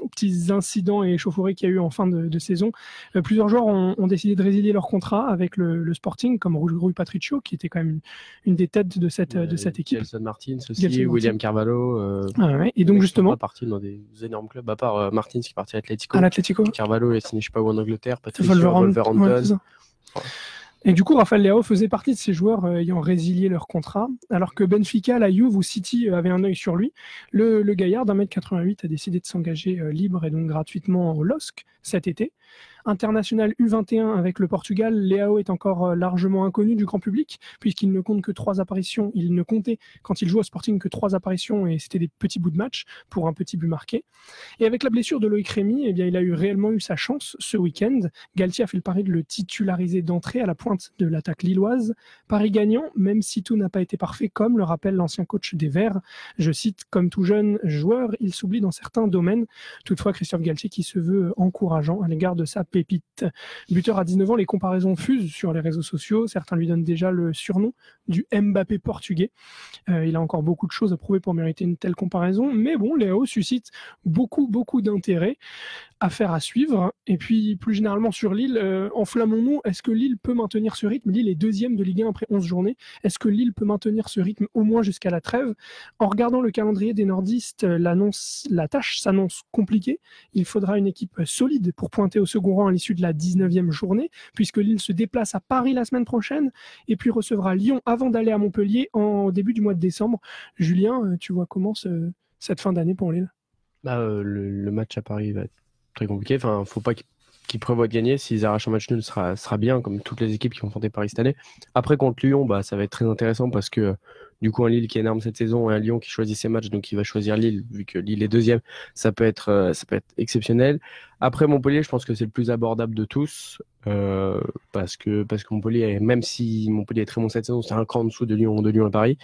Speaker 2: aux petits incidents et échauffourées qu'il y a eu en fin de, saison, euh, plusieurs joueurs ont, décidé de résilier leur contrat avec le, Sporting, comme Rui Patricio, qui était quand même une, des têtes de cette, de cette équipe.
Speaker 3: Gelson Martins aussi, William Carvalho.
Speaker 2: Euh, ah et donc justement. Pas
Speaker 3: parti dans des énormes clubs, à part euh, Martins qui est parti à l'Atlético. Carvalho, il a signé, je sais pas où en Angleterre, Patricio, Wolverhampton.
Speaker 2: Et du coup, Rafael Leao faisait partie de ces joueurs euh, ayant résilié leur contrat, alors que Benfica, la Juve ou City euh, avaient un œil sur lui. Le, le gaillard d'un mètre 88 a décidé de s'engager euh, libre et donc gratuitement au LOSC cet été international U21 avec le Portugal, Léao est encore euh, largement inconnu du grand public, puisqu'il ne compte que trois apparitions. Il ne comptait, quand il joue au Sporting, que trois apparitions et c'était des petits bouts de match pour un petit but marqué. Et avec la blessure de Loïc Rémy, eh bien, il a eu réellement eu sa chance ce week-end. Galtier a fait le pari de le titulariser d'entrée à la pointe de l'attaque lilloise. Paris gagnant, même si tout n'a pas été parfait, comme le rappelle l'ancien coach des Verts. Je cite, comme tout jeune joueur, il s'oublie dans certains domaines. Toutefois, Christophe Galtier qui se veut encourageant à l'égard de sa pépite. Buteur à 19 ans, les comparaisons fusent sur les réseaux sociaux. Certains lui donnent déjà le surnom du Mbappé portugais. Euh, il a encore beaucoup de choses à prouver pour mériter une telle comparaison, mais bon, Léo suscite beaucoup, beaucoup d'intérêt. Affaire à suivre. Et puis, plus généralement sur Lille, euh, enflammons-nous. Est-ce que Lille peut maintenir ce rythme? Lille est deuxième de Ligue 1 après 11 journées. Est-ce que Lille peut maintenir ce rythme au moins jusqu'à la trêve? En regardant le calendrier des nordistes, l'annonce, la tâche s'annonce compliquée. Il faudra une équipe solide pour pointer au second rang à l'issue de la 19e journée, puisque Lille se déplace à Paris la semaine prochaine et puis recevra Lyon avant d'aller à Montpellier en début du mois de décembre. Julien, euh, tu vois comment cette fin d'année pour Lille?
Speaker 3: Bah, euh, le, match à Paris va être très compliqué. Enfin, faut pas qu'ils prévoient de gagner. S'ils arrachent un match nul, sera, sera bien, comme toutes les équipes qui vont affronter Paris cette année. Après, contre Lyon, bah, ça va être très intéressant parce que du coup, un Lille qui est énorme cette saison et un Lyon qui choisit ses matchs, donc il va choisir Lille, vu que Lille est deuxième, ça peut être, euh, ça peut être exceptionnel. Après Montpellier, je pense que c'est le plus abordable de tous, euh, parce que parce que Montpellier, même si Montpellier est très bon cette saison, c'est un cran en dessous de Lyon, de Lyon à Paris.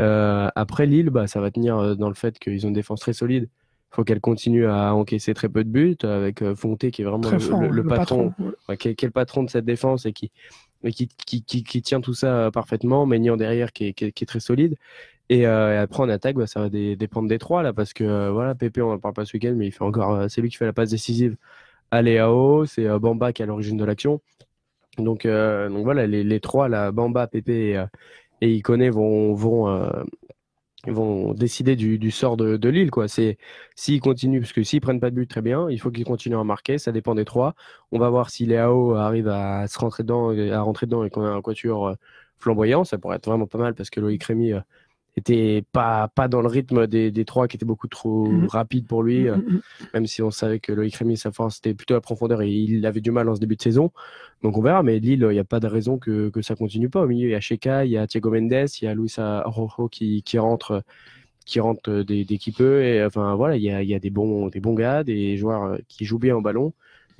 Speaker 3: Euh, après Lille, bah, ça va tenir dans le fait qu'ils ont une défense très solide faut qu'elle continue à encaisser très peu de buts avec Fonté qui est vraiment le, patron, qui, est, le patron de cette défense et qui, qui, qui, qui, tient tout ça parfaitement, Maignan derrière qui est, qui est, très solide. Et, euh, après en attaque, bah, ça va dépendre des trois là parce que euh, voilà, Pépé on en parle pas ce week-end, mais il fait encore, c'est lui qui fait la passe décisive à Léao, c'est Bamba qui est à l'origine de l'action. Donc, donc voilà, les, les, trois là, Bamba, Pépé et, et vont, vont vont décider du, sort de, de Lille. Quoi. C'est s'ils continuent, parce que s'ils prennent pas de but, très bien. Il faut qu'ils continuent à marquer. Ça dépend des trois. On va voir si Léao arrive à se rentrer dedans, à rentrer dedans et qu'on a un quatuor euh, flamboyant. Ça pourrait être vraiment pas mal parce que Loïc Rémy euh, était pas, pas dans le rythme des, des trois qui était beaucoup trop mhm. rapide pour lui, mhm, euh, mhm. même si on savait que Loïc Rémy, sa force, c'était plutôt la profondeur et il avait du mal en ce début de saison. Donc on verra, mais Lille, il n'y a pas de raison que, que ça continue pas. Au milieu, il y a Sheka, il y a Thiago Mendes, il y a Luis Rojo qui, qui rentre qui rentre des, des qui peut et enfin voilà il y a, il y a des bons des bons gars des joueurs euh, qui jouent bien au ballon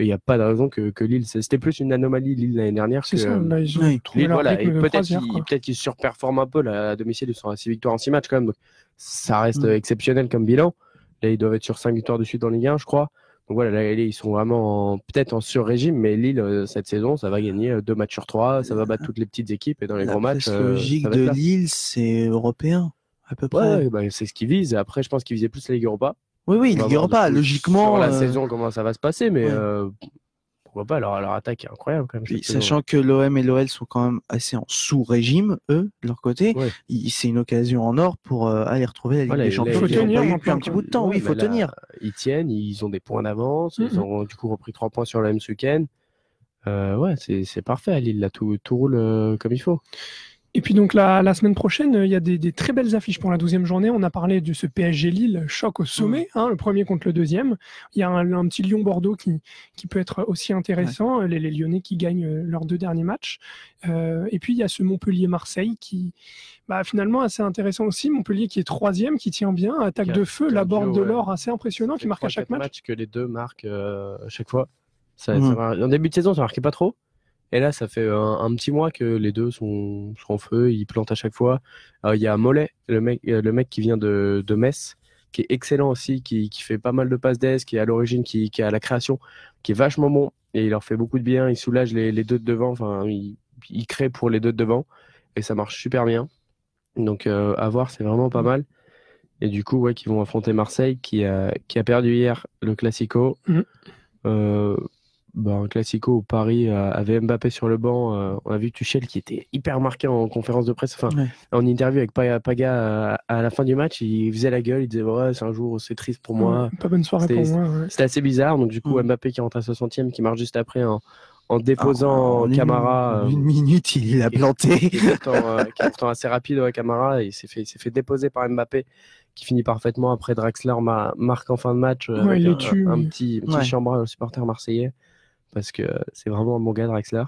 Speaker 3: il n'y a pas de raison que, que Lille. C'était plus une anomalie Lille l'année dernière.
Speaker 2: C'est ça, là, ils
Speaker 3: ont Lille, voilà, peut-être qu'ils peut surperforment un peu la, à domicile. Ils sont à 6 victoires en 6 matchs quand même. Donc ça reste mm. exceptionnel comme bilan. Là, ils doivent être sur 5 victoires de suite dans Ligue 1, je crois. Donc voilà, là, ils sont vraiment peut-être en sur-régime, mais Lille, euh, cette saison, ça va gagner 2 matchs sur 3, ça va battre toutes les petites équipes et dans les gros matchs.
Speaker 1: La euh, logique de Lille, c'est européen, à peu près.
Speaker 3: Ouais, bah, c'est ce qu'ils visent. Après, je pense qu'ils visaient plus la Ligue Europa.
Speaker 1: Oui, oui, Ligue Europa, logiquement.
Speaker 3: Sur la euh, saison, comment ça va se passer, mais pourquoi pas leur, leur attaque est incroyable quand même.
Speaker 1: sachant que l'OM et l'OL sont quand même assez en sous-régime, eux, de leur côté. C'est une occasion en or pour euh, aller retrouver la Ligue des Champions.
Speaker 2: Il faut tenir
Speaker 1: depuis un petit bout de temps. oui, il faut tenir.
Speaker 3: Ils tiennent, ils ont des points d'avance. Ils ont du coup repris trois points sur le M ce week-end. Euh, ouais, c'est parfait à Lille. Là, tout, tout roule euh, comme il faut.
Speaker 2: Et puis donc la, la semaine prochaine, il y a des, des, très belles affiches pour la douzième journée. On a parlé de ce PSG Lille, choc au sommet, hein, le premier contre le deuxième. Il y a un, un petit Lyon-Bordeaux qui, qui peut être aussi intéressant, les, les, Lyonnais qui gagnent euh, leurs deux derniers matchs. Euh, et puis il y a ce Montpellier-Marseille qui, bah, finalement assez intéressant aussi. Montpellier qui est troisième, qui tient bien, attaque de feu, la borne de l'or assez impressionnant, qui marque à chaque match. match.
Speaker 3: que les deux marquent euh, à chaque fois. Ça, en début de saison, ça marquait pas trop. Et là, ça fait un, petit mois que les deux sont, sont, en feu, ils plantent à chaque fois. Il y a Mollet, le mec, euh, le mec qui vient de, de Metz, qui est excellent aussi, qui, qui fait pas mal de passes d'aise, qui est à l'origine, qui, qui est à la création, qui est vachement bon. Et il leur fait beaucoup de bien, il soulage les, les deux de devant, enfin, il, il, crée pour les deux de devant. Et ça marche super bien. Donc, euh, à voir, c'est vraiment pas mal. Et du coup, ouais, qui vont affronter Marseille, qui a, qui a perdu hier le Classico. Mmh. Euh, bah, un classico où Paris euh, avait Mbappé sur le banc. Euh, on a vu Tuchel qui était hyper marqué en conférence de presse, enfin en interview avec Paga euh, à, la fin du match. Il faisait la gueule, il disait ouais, c'est un jour, c'est triste pour moi.
Speaker 2: pas bonne soirée pour moi.
Speaker 3: C'était assez bizarre. Donc du coup, Mbappé qui rentre à 60e, qui marche juste après en, en déposant ah, Camara.
Speaker 1: Une, minute, il l'a planté.
Speaker 3: Qui est pourtant, assez rapide, ouais, Camara. Il s'est fait, fait déposer par Mbappé qui finit parfaitement après Draxler marque en fin de match
Speaker 2: avec
Speaker 3: un, petit, petit chambre au supporter marseillais parce que c'est vraiment un bon gars Draxler.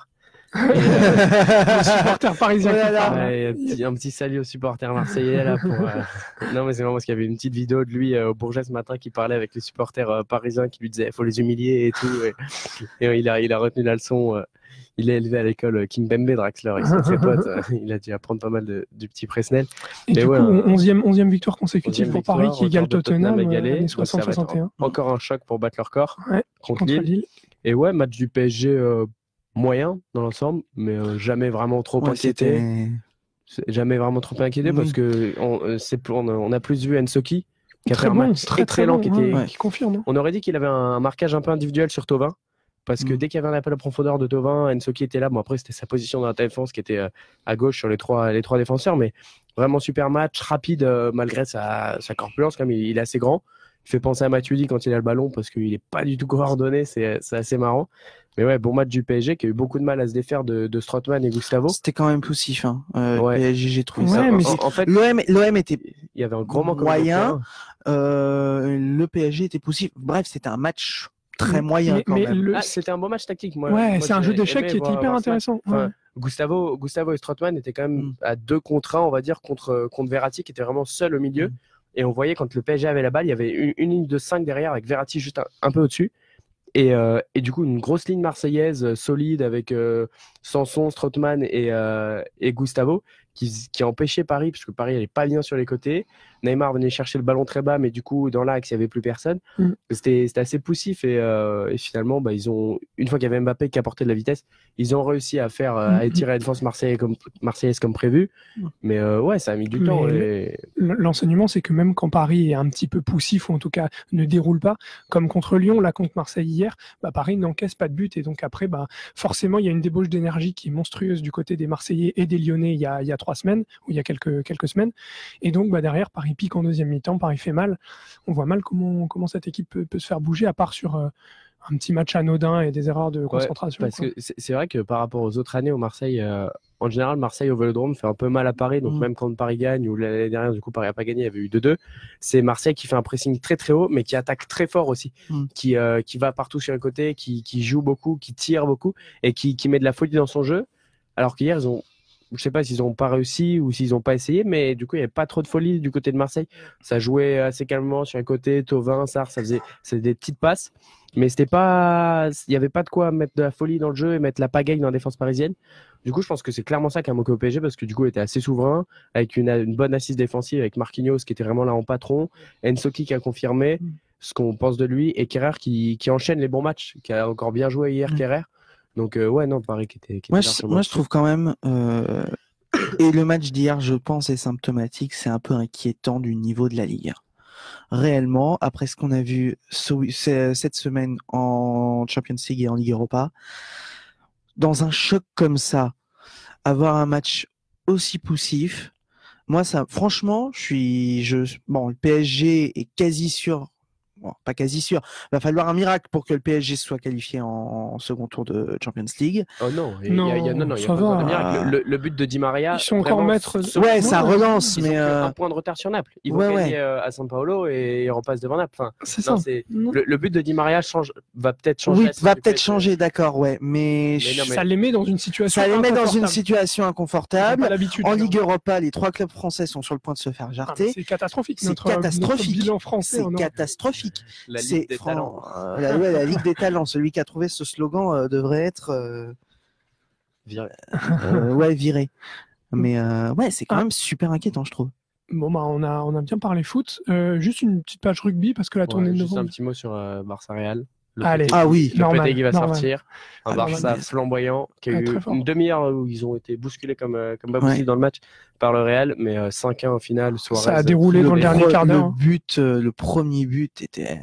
Speaker 2: le supporter parisien.
Speaker 3: un, petit, un, petit, salut aux supporters marseillais là. Pour, non mais c'est marrant parce qu'il y avait une petite vidéo de lui au Bourget ce matin qui parlait avec les supporters parisiens qui lui disaient il faut les humilier et tout. Et, il, a, il a retenu la leçon il est élevé à l'école euh, King Bembe Draxler avec ses potes. Euh, il a dû apprendre pas mal du petit Presnel.
Speaker 2: Et du coup, 11e, 11e victoire consécutive pour Paris qui égale Tottenham, égalé,
Speaker 3: 60-61. Encore un choc pour battre leur corps contre, Lille. Et ouais, match du PSG euh, moyen dans l'ensemble, mais jamais vraiment trop inquiété. Jamais vraiment trop inquiété parce que on, on, a plus vu Ensoki
Speaker 2: qui a fait un match très très, lent, qui, était, qui confirme. Hein.
Speaker 3: On aurait dit qu'il avait un marquage un peu individuel sur Tovin parce que mm. dès qu'il y avait un appel à profondeur de Tovin, Ensoki était là. Bon, après, c'était sa position dans la défense qui était euh, à gauche sur les trois, les trois défenseurs, mais vraiment super match, rapide euh, malgré sa, sa corpulence. Comme il, est assez grand. Fait penser à Matuidi quand il a le ballon parce qu'il n'est pas du tout coordonné. C'est assez marrant. Mais ouais, bon match du PSG qui a eu beaucoup de mal à se défaire de, de et Gustavo.
Speaker 1: C'était quand même poussif. Hein. Euh, PSG, j'ai trouvé
Speaker 2: ça.
Speaker 1: en, fait, l'OM était.
Speaker 3: Il y avait un gros manque
Speaker 1: moyen. le PSG était poussif. Bref, c'était un match très moyen quand même.
Speaker 3: Ah, c'était un bon match tactique. Moi,
Speaker 2: ouais, c'est un jeu d'échecs qui était hyper intéressant.
Speaker 3: Gustavo, Gustavo et Strootman étaient quand même mm. à deux contre un, on va dire, contre, contre Verratti qui était vraiment seul au milieu. Mm. Et on voyait quand le PSG avait la balle, il y avait une, ligne de 5 derrière avec Verratti juste un, peu au-dessus. Et, euh, et, du coup, une grosse ligne marseillaise euh, solide avec euh, Sanson, Strootman et, Gustavo qui, empêchait Paris, parce que Paris n'allait pas bien sur les côtés. Neymar venait chercher le ballon très bas, mais du coup, dans l'axe, il n'y avait plus personne. Mm. C'était assez poussif et, euh, et finalement, bah, ils ont, une fois qu'il y avait Mbappé qui apportait de la vitesse, ils ont réussi à faire, euh, à mm. étirer la défense marseillaise comme, marseillaise comme prévu. Mm. Mais euh, ouais, ça a mis du temps.
Speaker 2: L'enseignement, c'est que même quand Paris est un petit peu poussif, ou en tout cas ne déroule pas, comme contre Lyon, là contre Marseille hier, bah, Paris n'encaisse pas de but. Et donc après, bah, forcément, il y a une débauche d'énergie qui est monstrueuse du côté des Marseillais et des Lyonnais il y a, il y a trois semaines, ou il y a quelques, quelques semaines. Et donc, bah, derrière, Paris pique en deuxième mi-temps, Paris fait mal. On voit mal comment, comment cette équipe peut, se faire bouger, à part sur euh, un petit match anodin et des erreurs de concentration.
Speaker 3: parce que c'est vrai que par rapport aux autres années au Marseille, euh, en général, Marseille au Vélodrome fait un peu mal à Paris. Donc, mm. même quand Paris gagne, ou l'année dernière, du coup, Paris n'a pas gagné, il y avait eu 2-2. C'est Marseille qui fait un pressing très très haut, mais qui attaque très fort aussi, mm. qui, euh, qui va partout sur les côtés, qui, qui, joue beaucoup, qui tire beaucoup et qui, qui met de la folie dans son jeu. Alors qu'hier, ils ont je sais pas s'ils ont pas réussi ou s'ils ont pas essayé, mais du coup, il y avait pas trop de folie du côté de Marseille. Ça jouait assez calmement sur un côté. Tovin, Sar, ça faisait, des petites passes, mais c'était pas, il y avait pas de quoi mettre de la folie dans le jeu et mettre la pagaille dans la défense parisienne. Du coup, je pense que c'est clairement ça qui a manqué au PSG parce que du coup, il était assez souverain avec une, bonne assise défensive avec Marquinhos qui était vraiment là en patron, Ensoki qui a confirmé mm. ce qu'on pense de lui et Kerrer qui, enchaîne les bons matchs, qui a encore bien joué hier, mmh. Kerrer. Donc, euh, ouais, non, Paris qui était.
Speaker 1: moi, je, trouve quand même. Euh, et le match d'hier, je pense, est symptomatique. C'est un peu inquiétant du niveau de la Ligue. Réellement, après ce qu'on a vu cette semaine en Champions League et en Ligue Europa, dans un choc comme ça, avoir un match aussi poussif, moi, ça, franchement, je suis, je, bon, le PSG est quasi sûr pas quasi sûr. Il va falloir un miracle pour que le PSG soit qualifié en, second tour de Champions League.
Speaker 3: Oh non, il non, y a, non, non, y a pas de miracle. Le, but de Di Maria.
Speaker 2: Ils sont encore maîtres.
Speaker 1: Ouais, ça relance, mais
Speaker 3: euh... un point de retard sur Naples. Ils vont gagner euh, à San Paolo et ils repassent devant Naples. Enfin, c'est ça. Le, but de Di Maria change, va peut-être changer.
Speaker 1: Oui, va peut-être changer, d'accord, ouais, mais,
Speaker 2: ça les met dans une situation.
Speaker 1: Ça les met dans une situation inconfortable. En Ligue Europa, les trois clubs français sont sur le point de se faire ah, jarter.
Speaker 2: C'est catastrophique.
Speaker 1: C'est catastrophique. C'est catastrophique.
Speaker 3: La Ligue des talents.
Speaker 1: Euh, la, Ligue des talents. Celui qui a trouvé ce slogan euh, devrait être
Speaker 3: euh, viré.
Speaker 1: ouais, viré. Mais ouais, c'est quand ah. même super inquiétant, je trouve.
Speaker 2: Bon, bah, on a, on a bien parlé foot. juste une petite page rugby parce que la tournée de novembre.
Speaker 3: un petit mot sur Barça Real.
Speaker 1: Allez. ah oui,
Speaker 3: le qui va sortir. Un Barça flamboyant qui a eu une demi-heure où ils ont été bousculés comme, euh, comme pas possible dans le match par le Real, mais 5-1 euh, au final.
Speaker 2: Ça a déroulé dans le, dernier quart d'heure.
Speaker 1: Le but, euh, le premier but était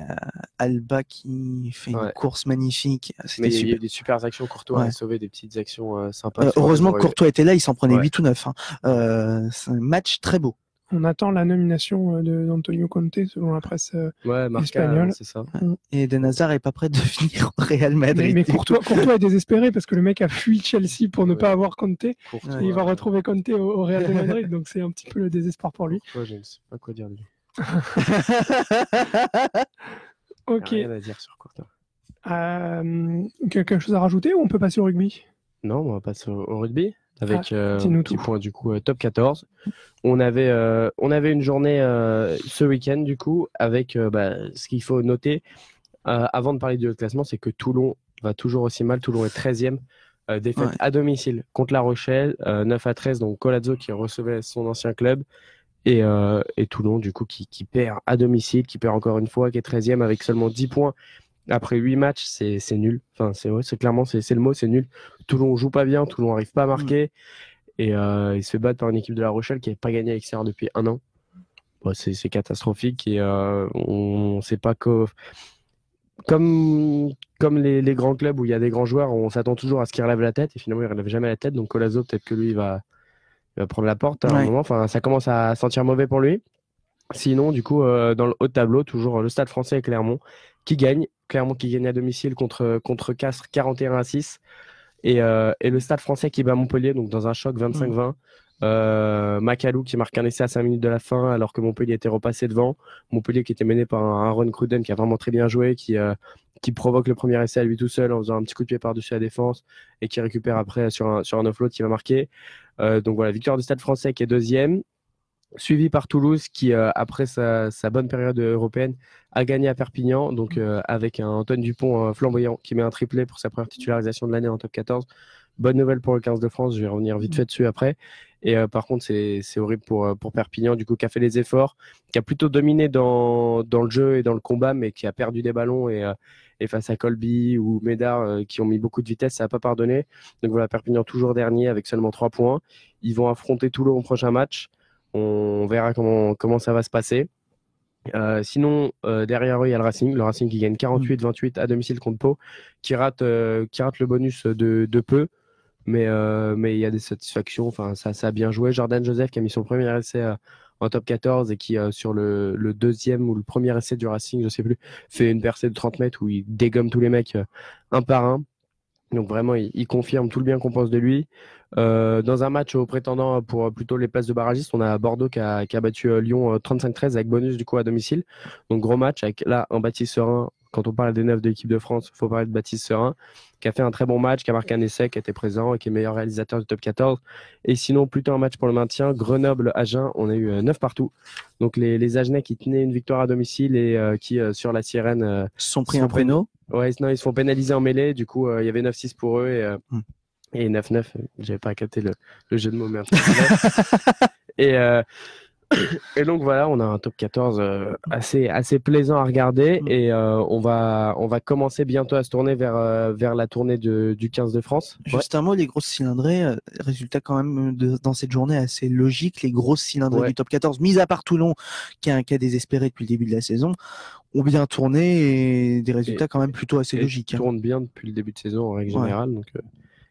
Speaker 1: Alba qui fait une course magnifique.
Speaker 3: Mais il y a eu des super actions. Courtois a sauvé des petites actions sympas.
Speaker 1: heureusement que Courtois était là, il s'en prenait 8 ou 9. Hein. c'est un match très beau
Speaker 2: on attend la nomination euh, d'Antonio Conte selon la presse euh, espagnole.
Speaker 3: c'est ça.
Speaker 1: Et De Nazar est pas prêt de finir au Real Madrid.
Speaker 2: Mais, Courtois, est désespéré parce que le mec a fui Chelsea pour ne pas avoir Conte. et il va retrouver Conte au, Real Madrid, donc c'est un petit peu le désespoir pour lui.
Speaker 3: je ne sais pas quoi dire de lui.
Speaker 2: ok.
Speaker 3: Rien à dire sur Courtois.
Speaker 2: Euh, quelque chose à rajouter ou on peut passer au rugby?
Speaker 3: Non, on va passer au, rugby avec ah, petit point du coup top 14. On avait, on avait une journée ce week-end du coup avec bah, ce qu'il faut noter avant de parler du classement, c'est que Toulon va toujours aussi mal. Toulon est 13e. défaite à domicile contre La Rochelle, 9 à 13, donc Colazzo qui recevait son ancien club. Euh, et, Toulon, du coup, qui, perd à domicile, qui perd encore une fois, qui est 13e avec seulement 10 points après 8 matchs, c'est nul. Enfin, c'est clairement, c'est le mot, c'est nul. Toulon joue pas bien, Toulon n'arrive pas à marquer. Mm. Et euh, il se fait battre par une équipe de La Rochelle qui n'avait pas gagné à l'extérieur depuis un an. c'est catastrophique et euh, on ne sait pas que. Comme, comme les, les, grands clubs où il y a des grands joueurs, on s'attend toujours à ce qu'ils relèvent la tête et finalement ils ne relèvent jamais la tête. Donc Colazo, peut-être que lui, il va, il va prendre la porte à un moment. Enfin, ça commence à sentir mauvais pour lui. Sinon, du coup, euh, dans le haut tableau, toujours le Stade français et Clermont qui gagne. Clermont qui gagne à domicile contre, contre Castres 41 à 6. Et, euh, et, le Stade français qui bat Montpellier, donc dans un choc 25-20. Euh, Macalou qui marque un essai à 5 minutes de la fin alors que Montpellier était repassé devant. Montpellier qui était mené par un Aaron Cruden qui a vraiment très bien joué, qui, euh, qui provoque le premier essai à lui tout seul en faisant un petit coup de pied par-dessus la défense et qui récupère après sur un, sur un offload qui va marquer. Euh, donc voilà, victoire du Stade français qui est deuxième, suivi par Toulouse qui, euh, après sa, sa, bonne période européenne, a gagné à Perpignan, donc euh, avec un Antoine Dupont flamboyant qui met un triplé pour sa première titularisation de l'année en top 14. Bonne nouvelle pour le 15 de France, je vais revenir vite fait dessus après. Et par contre, c'est horrible pour, pour Perpignan, du coup, qui a fait les efforts, qui a plutôt dominé dans, dans le jeu et dans le combat, mais qui a perdu des ballons et, et face à Colby ou Médard euh, qui ont mis beaucoup de vitesse, ça n'a pas pardonné. Donc voilà, Perpignan toujours dernier avec seulement 3 points. Ils vont affronter Toulon au prochain match. On verra comment, comment ça va se passer. Euh, sinon, euh, derrière eux, il y a le Racing. Le Racing qui gagne 48-28 à domicile contre Pau, qui rate, qui rate le bonus de, de peu. Mais, mais il y a des satisfactions. Enfin, ça, ça a bien joué. Jordan Joseph qui a mis son premier essai en top 14 et qui, euh, sur le, le, deuxième ou le premier essai du Racing, je sais plus, fait une percée de 30 mètres où il dégomme tous les mecs euh, un par un. Donc vraiment, il, confirme tout le bien qu'on pense de lui. Euh, dans un match au prétendant pour plutôt les places de barragistes, on a Bordeaux qui a, qui a battu Lyon 35-13 avec bonus du coup à domicile. Donc gros match avec là un Baptiste Serein quand on parle des neufs de l'équipe de France, il faut parler de Baptiste Serein, qui a fait un très bon match, qui a marqué un essai, qui était présent et qui est meilleur réalisateur du top 14. Et sinon, plutôt un match pour le maintien, Grenoble-Agen, on a eu 9 euh, partout. Donc les, les Agenais qui tenaient une victoire à domicile et euh, qui, euh, sur la sirène,
Speaker 1: se sont pris un prénom.
Speaker 3: Ouais, non, ils se font pénaliser en mêlée. Du coup, il y avait 9-6 pour eux et, hmm. Et 9-9. J'avais pas capté le, le, jeu de mots, mais Et et donc voilà, on a un top 14 euh, assez, assez plaisant à regarder mm. et euh, on, va, on va commencer bientôt à se tourner vers, euh, vers la tournée de, du 15 de France.
Speaker 1: Juste un mot, les grosses cylindrées, résultat quand même de, dans cette journée assez logique, les grosses cylindrées du top 14, mis à part Toulon, qui a un cas désespéré depuis le début de la saison, ont bien tourné et des résultats quand même plutôt assez logiques.
Speaker 3: Ils hein. tournent bien depuis le début de saison en règle générale. Donc,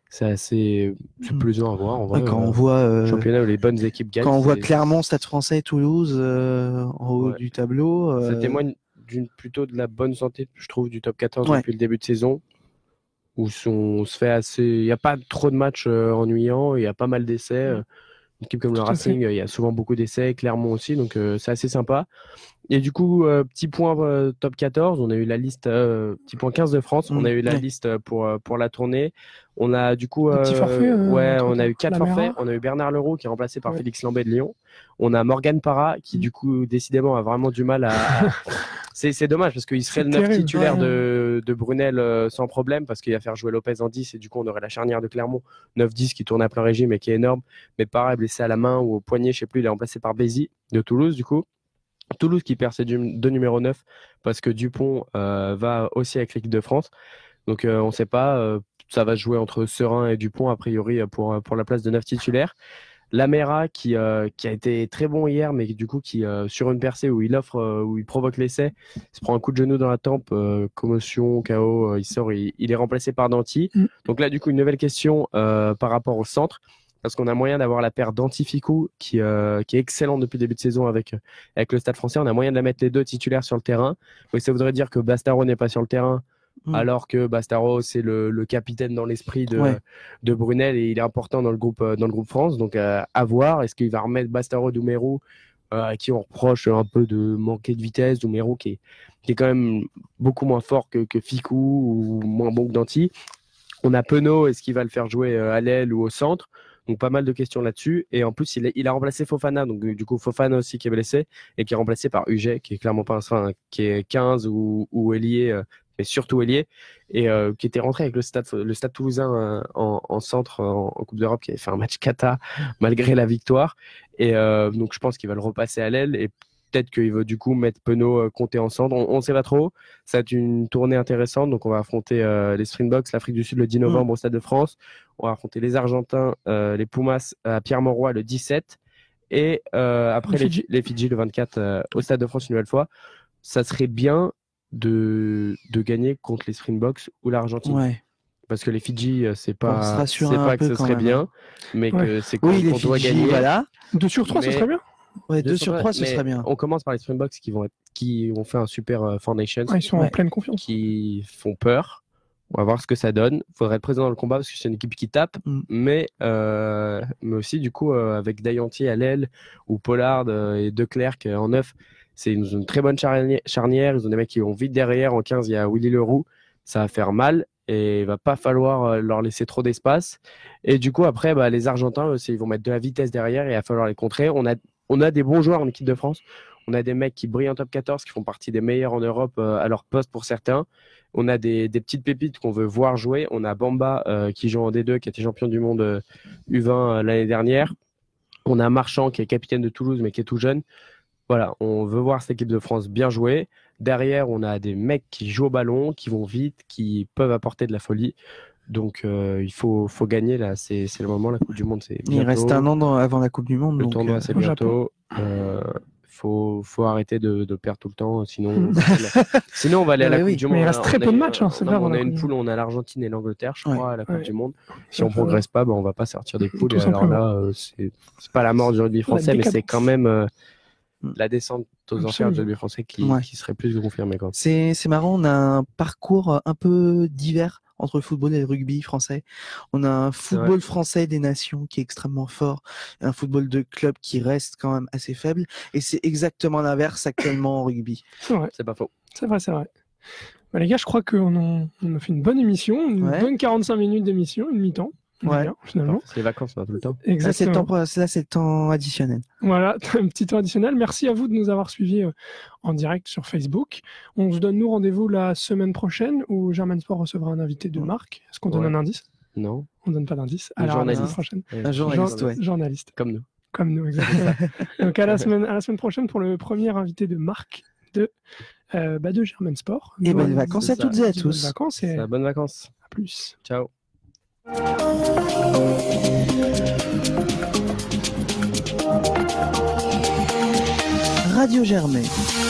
Speaker 3: c'est assez c'est hmm. plaisant à voir. En vrai,
Speaker 1: quand on euh, voit euh,
Speaker 3: championnat où les bonnes équipes gagnent.
Speaker 1: Quand on voit clairement Stade Français et Toulouse euh, en haut du tableau.
Speaker 3: Ça témoigne d'une plutôt de la bonne santé, je trouve, du top 14 depuis le début de saison, où on se fait assez. Il n'y a pas trop de matchs ennuyants, il y a pas mal d'essais. Une équipe comme le Racing, il y a souvent beaucoup d'essais, Clermont aussi, donc c'est assez sympa. Et du coup, petit point top 14, on a eu la liste, petit point 15 de France, on a eu la liste pour, pour la tournée. On a du coup, ouais, on a eu quatre forfaits. On a eu Bernard Leroux qui est remplacé par Félix Lambé de Lyon. On a Morgan Parra qui, mm. du coup, décidément a vraiment du mal à. c'est dommage parce qu'il serait le neuf titulaire de, de, Brunel sans problème parce qu'il va faire jouer Lopez en 10 et du coup, on aurait la charnière de Clermont 9-10 qui tourne à plein régime et qui est énorme. Mais pareil, blessé à la main ou au poignet, je sais plus, il est remplacé par Bézi de Toulouse, du coup. Toulouse qui perd ses deux numéros 9 parce que Dupont euh, va aussi avec l'équipe de France. Donc euh, on ne sait pas, euh, ça va jouer entre Serein et Dupont a priori pour, pour la place de 9 titulaires. Lamera qui, qui a été très bon hier, mais du coup qui sur une percée où il offre, où il provoque l'essai, se prend un coup de genou dans la tempe, commotion, KO, il sort, il, est remplacé par Danti. Mm. Donc là du coup une nouvelle question par rapport au centre parce qu'on a moyen d'avoir la paire d'Antificou qui, euh, qui est excellente depuis le début de saison avec, euh, avec le Stade français. On a moyen de la mettre les deux titulaires sur le terrain. Donc ça voudrait dire que Bastaro n'est pas sur le terrain. Mm. Alors que Bastaro, c'est le, le, capitaine dans l'esprit de, de Brunel et il est important dans le groupe, euh, dans le groupe France. Donc à voir, est-ce qu'il va remettre Bastaro Doumerou à qui on reproche un peu de manquer de vitesse, Doumerou qui est, qui est quand même beaucoup moins fort que, que Ficou ou moins bon que Danti On a Penaud, est-ce qu'il va le faire jouer à l'aile ou au centre? Donc pas mal de questions là-dessus. Et en plus, il, a remplacé Fofana, donc du coup Fofana aussi qui est blessé et qui est remplacé par Uget, qui est clairement pas un sein, qui est 15 ou, ou ailier, euh, mais surtout ailier, et euh, qui était rentré avec le Stade, le stade Toulousain euh, en, centre en, Coupe d'Europe, qui avait fait un match cata malgré la victoire. Et donc je pense qu'il va le repasser à l'aile et peut-être qu'il veut du coup mettre Penaud compter en centre. On ne sait pas trop. Ça va être une tournée intéressante. Donc on va affronter les Springboks, l'Afrique du Sud le 10 novembre au Stade de France. On va affronter les Argentins, euh, les Pumas à Pierre-Mauroy le 17 et euh, après les, les, Fidji le 24 euh, au Stade de France une nouvelle fois. Ça serait bien de, de gagner contre les Springboks ou l'Argentine. Parce que les Fidji, c'est pas, c'est pas que ce serait bien, mais que c'est qu'on
Speaker 1: oui, doit gagner. Voilà.
Speaker 2: 2 sur 3, ce serait bien.
Speaker 1: Ouais, 2 sur 3, ce serait bien.
Speaker 3: On commence par les Springboks qui vont être, qui ont fait un super Foundation.
Speaker 2: ils sont en pleine confiance.
Speaker 3: Qui font peur. On va voir ce que ça donne. Il faudrait être présent dans le combat parce que c'est une équipe qui tape, mm. mais, euh, mais aussi du coup euh, avec Dayanti à l'aile ou Pollard euh, et Declercq en neuf, c'est une, très bonne charnière. Ils ont des mecs qui vont vite derrière. En 15, il y a Willy Leroux. Ça va faire mal et il va pas falloir leur laisser trop d'espace. Et du coup, après, bah, les Argentins, ils vont mettre de la vitesse derrière et il va falloir les contrer. On a, on a des bons joueurs en équipe de France. On a des mecs qui brillent en top 14, qui font partie des meilleurs en Europe à leur poste pour certains. On a des, petites pépites qu'on veut voir jouer. On a Bamba euh, qui joue en D2, qui a été champion du monde U20 euh, euh, l'année dernière. On a Marchand qui est capitaine de Toulouse mais qui est tout jeune. Voilà, on veut voir cette équipe de France bien jouer. Derrière, on a des mecs qui jouent au ballon, qui vont vite, qui peuvent apporter de la folie. Donc il faut, faut gagner là, c'est le moment, la Coupe du Monde.
Speaker 1: Il reste un an avant la Coupe du Monde.
Speaker 3: Le donc, tournoi c'est bientôt faut, faut arrêter de, de, perdre tout le temps, sinon, sinon on va aller à la Coupe du Monde.
Speaker 2: Mais il reste très peu de matchs. Hein,
Speaker 3: on a une poule, on a l'Argentine et l'Angleterre, je crois, à la Coupe du Monde. Si on progresse pas, ben, on va pas sortir des poules. alors là, euh, c'est pas la mort du rugby français, mais c'est quand même euh. La descente aux enfers du rugby français qui, qui serait plus confirmée.
Speaker 1: C'est marrant, on a un parcours un peu divers entre le football et le rugby français. On a un football français des nations qui est extrêmement fort, un football de club qui reste quand même assez faible, et c'est exactement l'inverse actuellement en rugby.
Speaker 2: C'est vrai.
Speaker 3: C'est pas faux.
Speaker 2: C'est vrai, c'est vrai. Bah, les gars, je crois qu'on a fait une bonne émission, une bonne 45 minutes d'émission, une mi-temps.
Speaker 1: Ouais.
Speaker 2: finalement.
Speaker 3: C'est les vacances, a tout le temps.
Speaker 1: Exactement. Là, c'est le temps additionnel.
Speaker 2: Voilà, un petit temps additionnel. Merci à vous de nous avoir suivis euh, en direct sur Facebook. On se donne nous rendez-vous la semaine prochaine où Germain Sport recevra un invité de marque. Est-ce qu'on donne un indice?
Speaker 3: Non.
Speaker 2: On donne pas d'indice.
Speaker 3: Un journaliste.
Speaker 2: prochaine.
Speaker 1: Un journaliste, ouais.
Speaker 2: Journaliste.
Speaker 3: Comme nous.
Speaker 2: Comme nous, exactement. Donc à la, semaine, à la semaine prochaine pour le premier invité de marque de, euh, bah de Germain Sport.
Speaker 1: Et bonnes vacances à toutes et à tous.
Speaker 2: Bonnes vacances et
Speaker 3: bonnes vacances.
Speaker 2: À plus.
Speaker 3: Ciao.
Speaker 1: Radio Germain.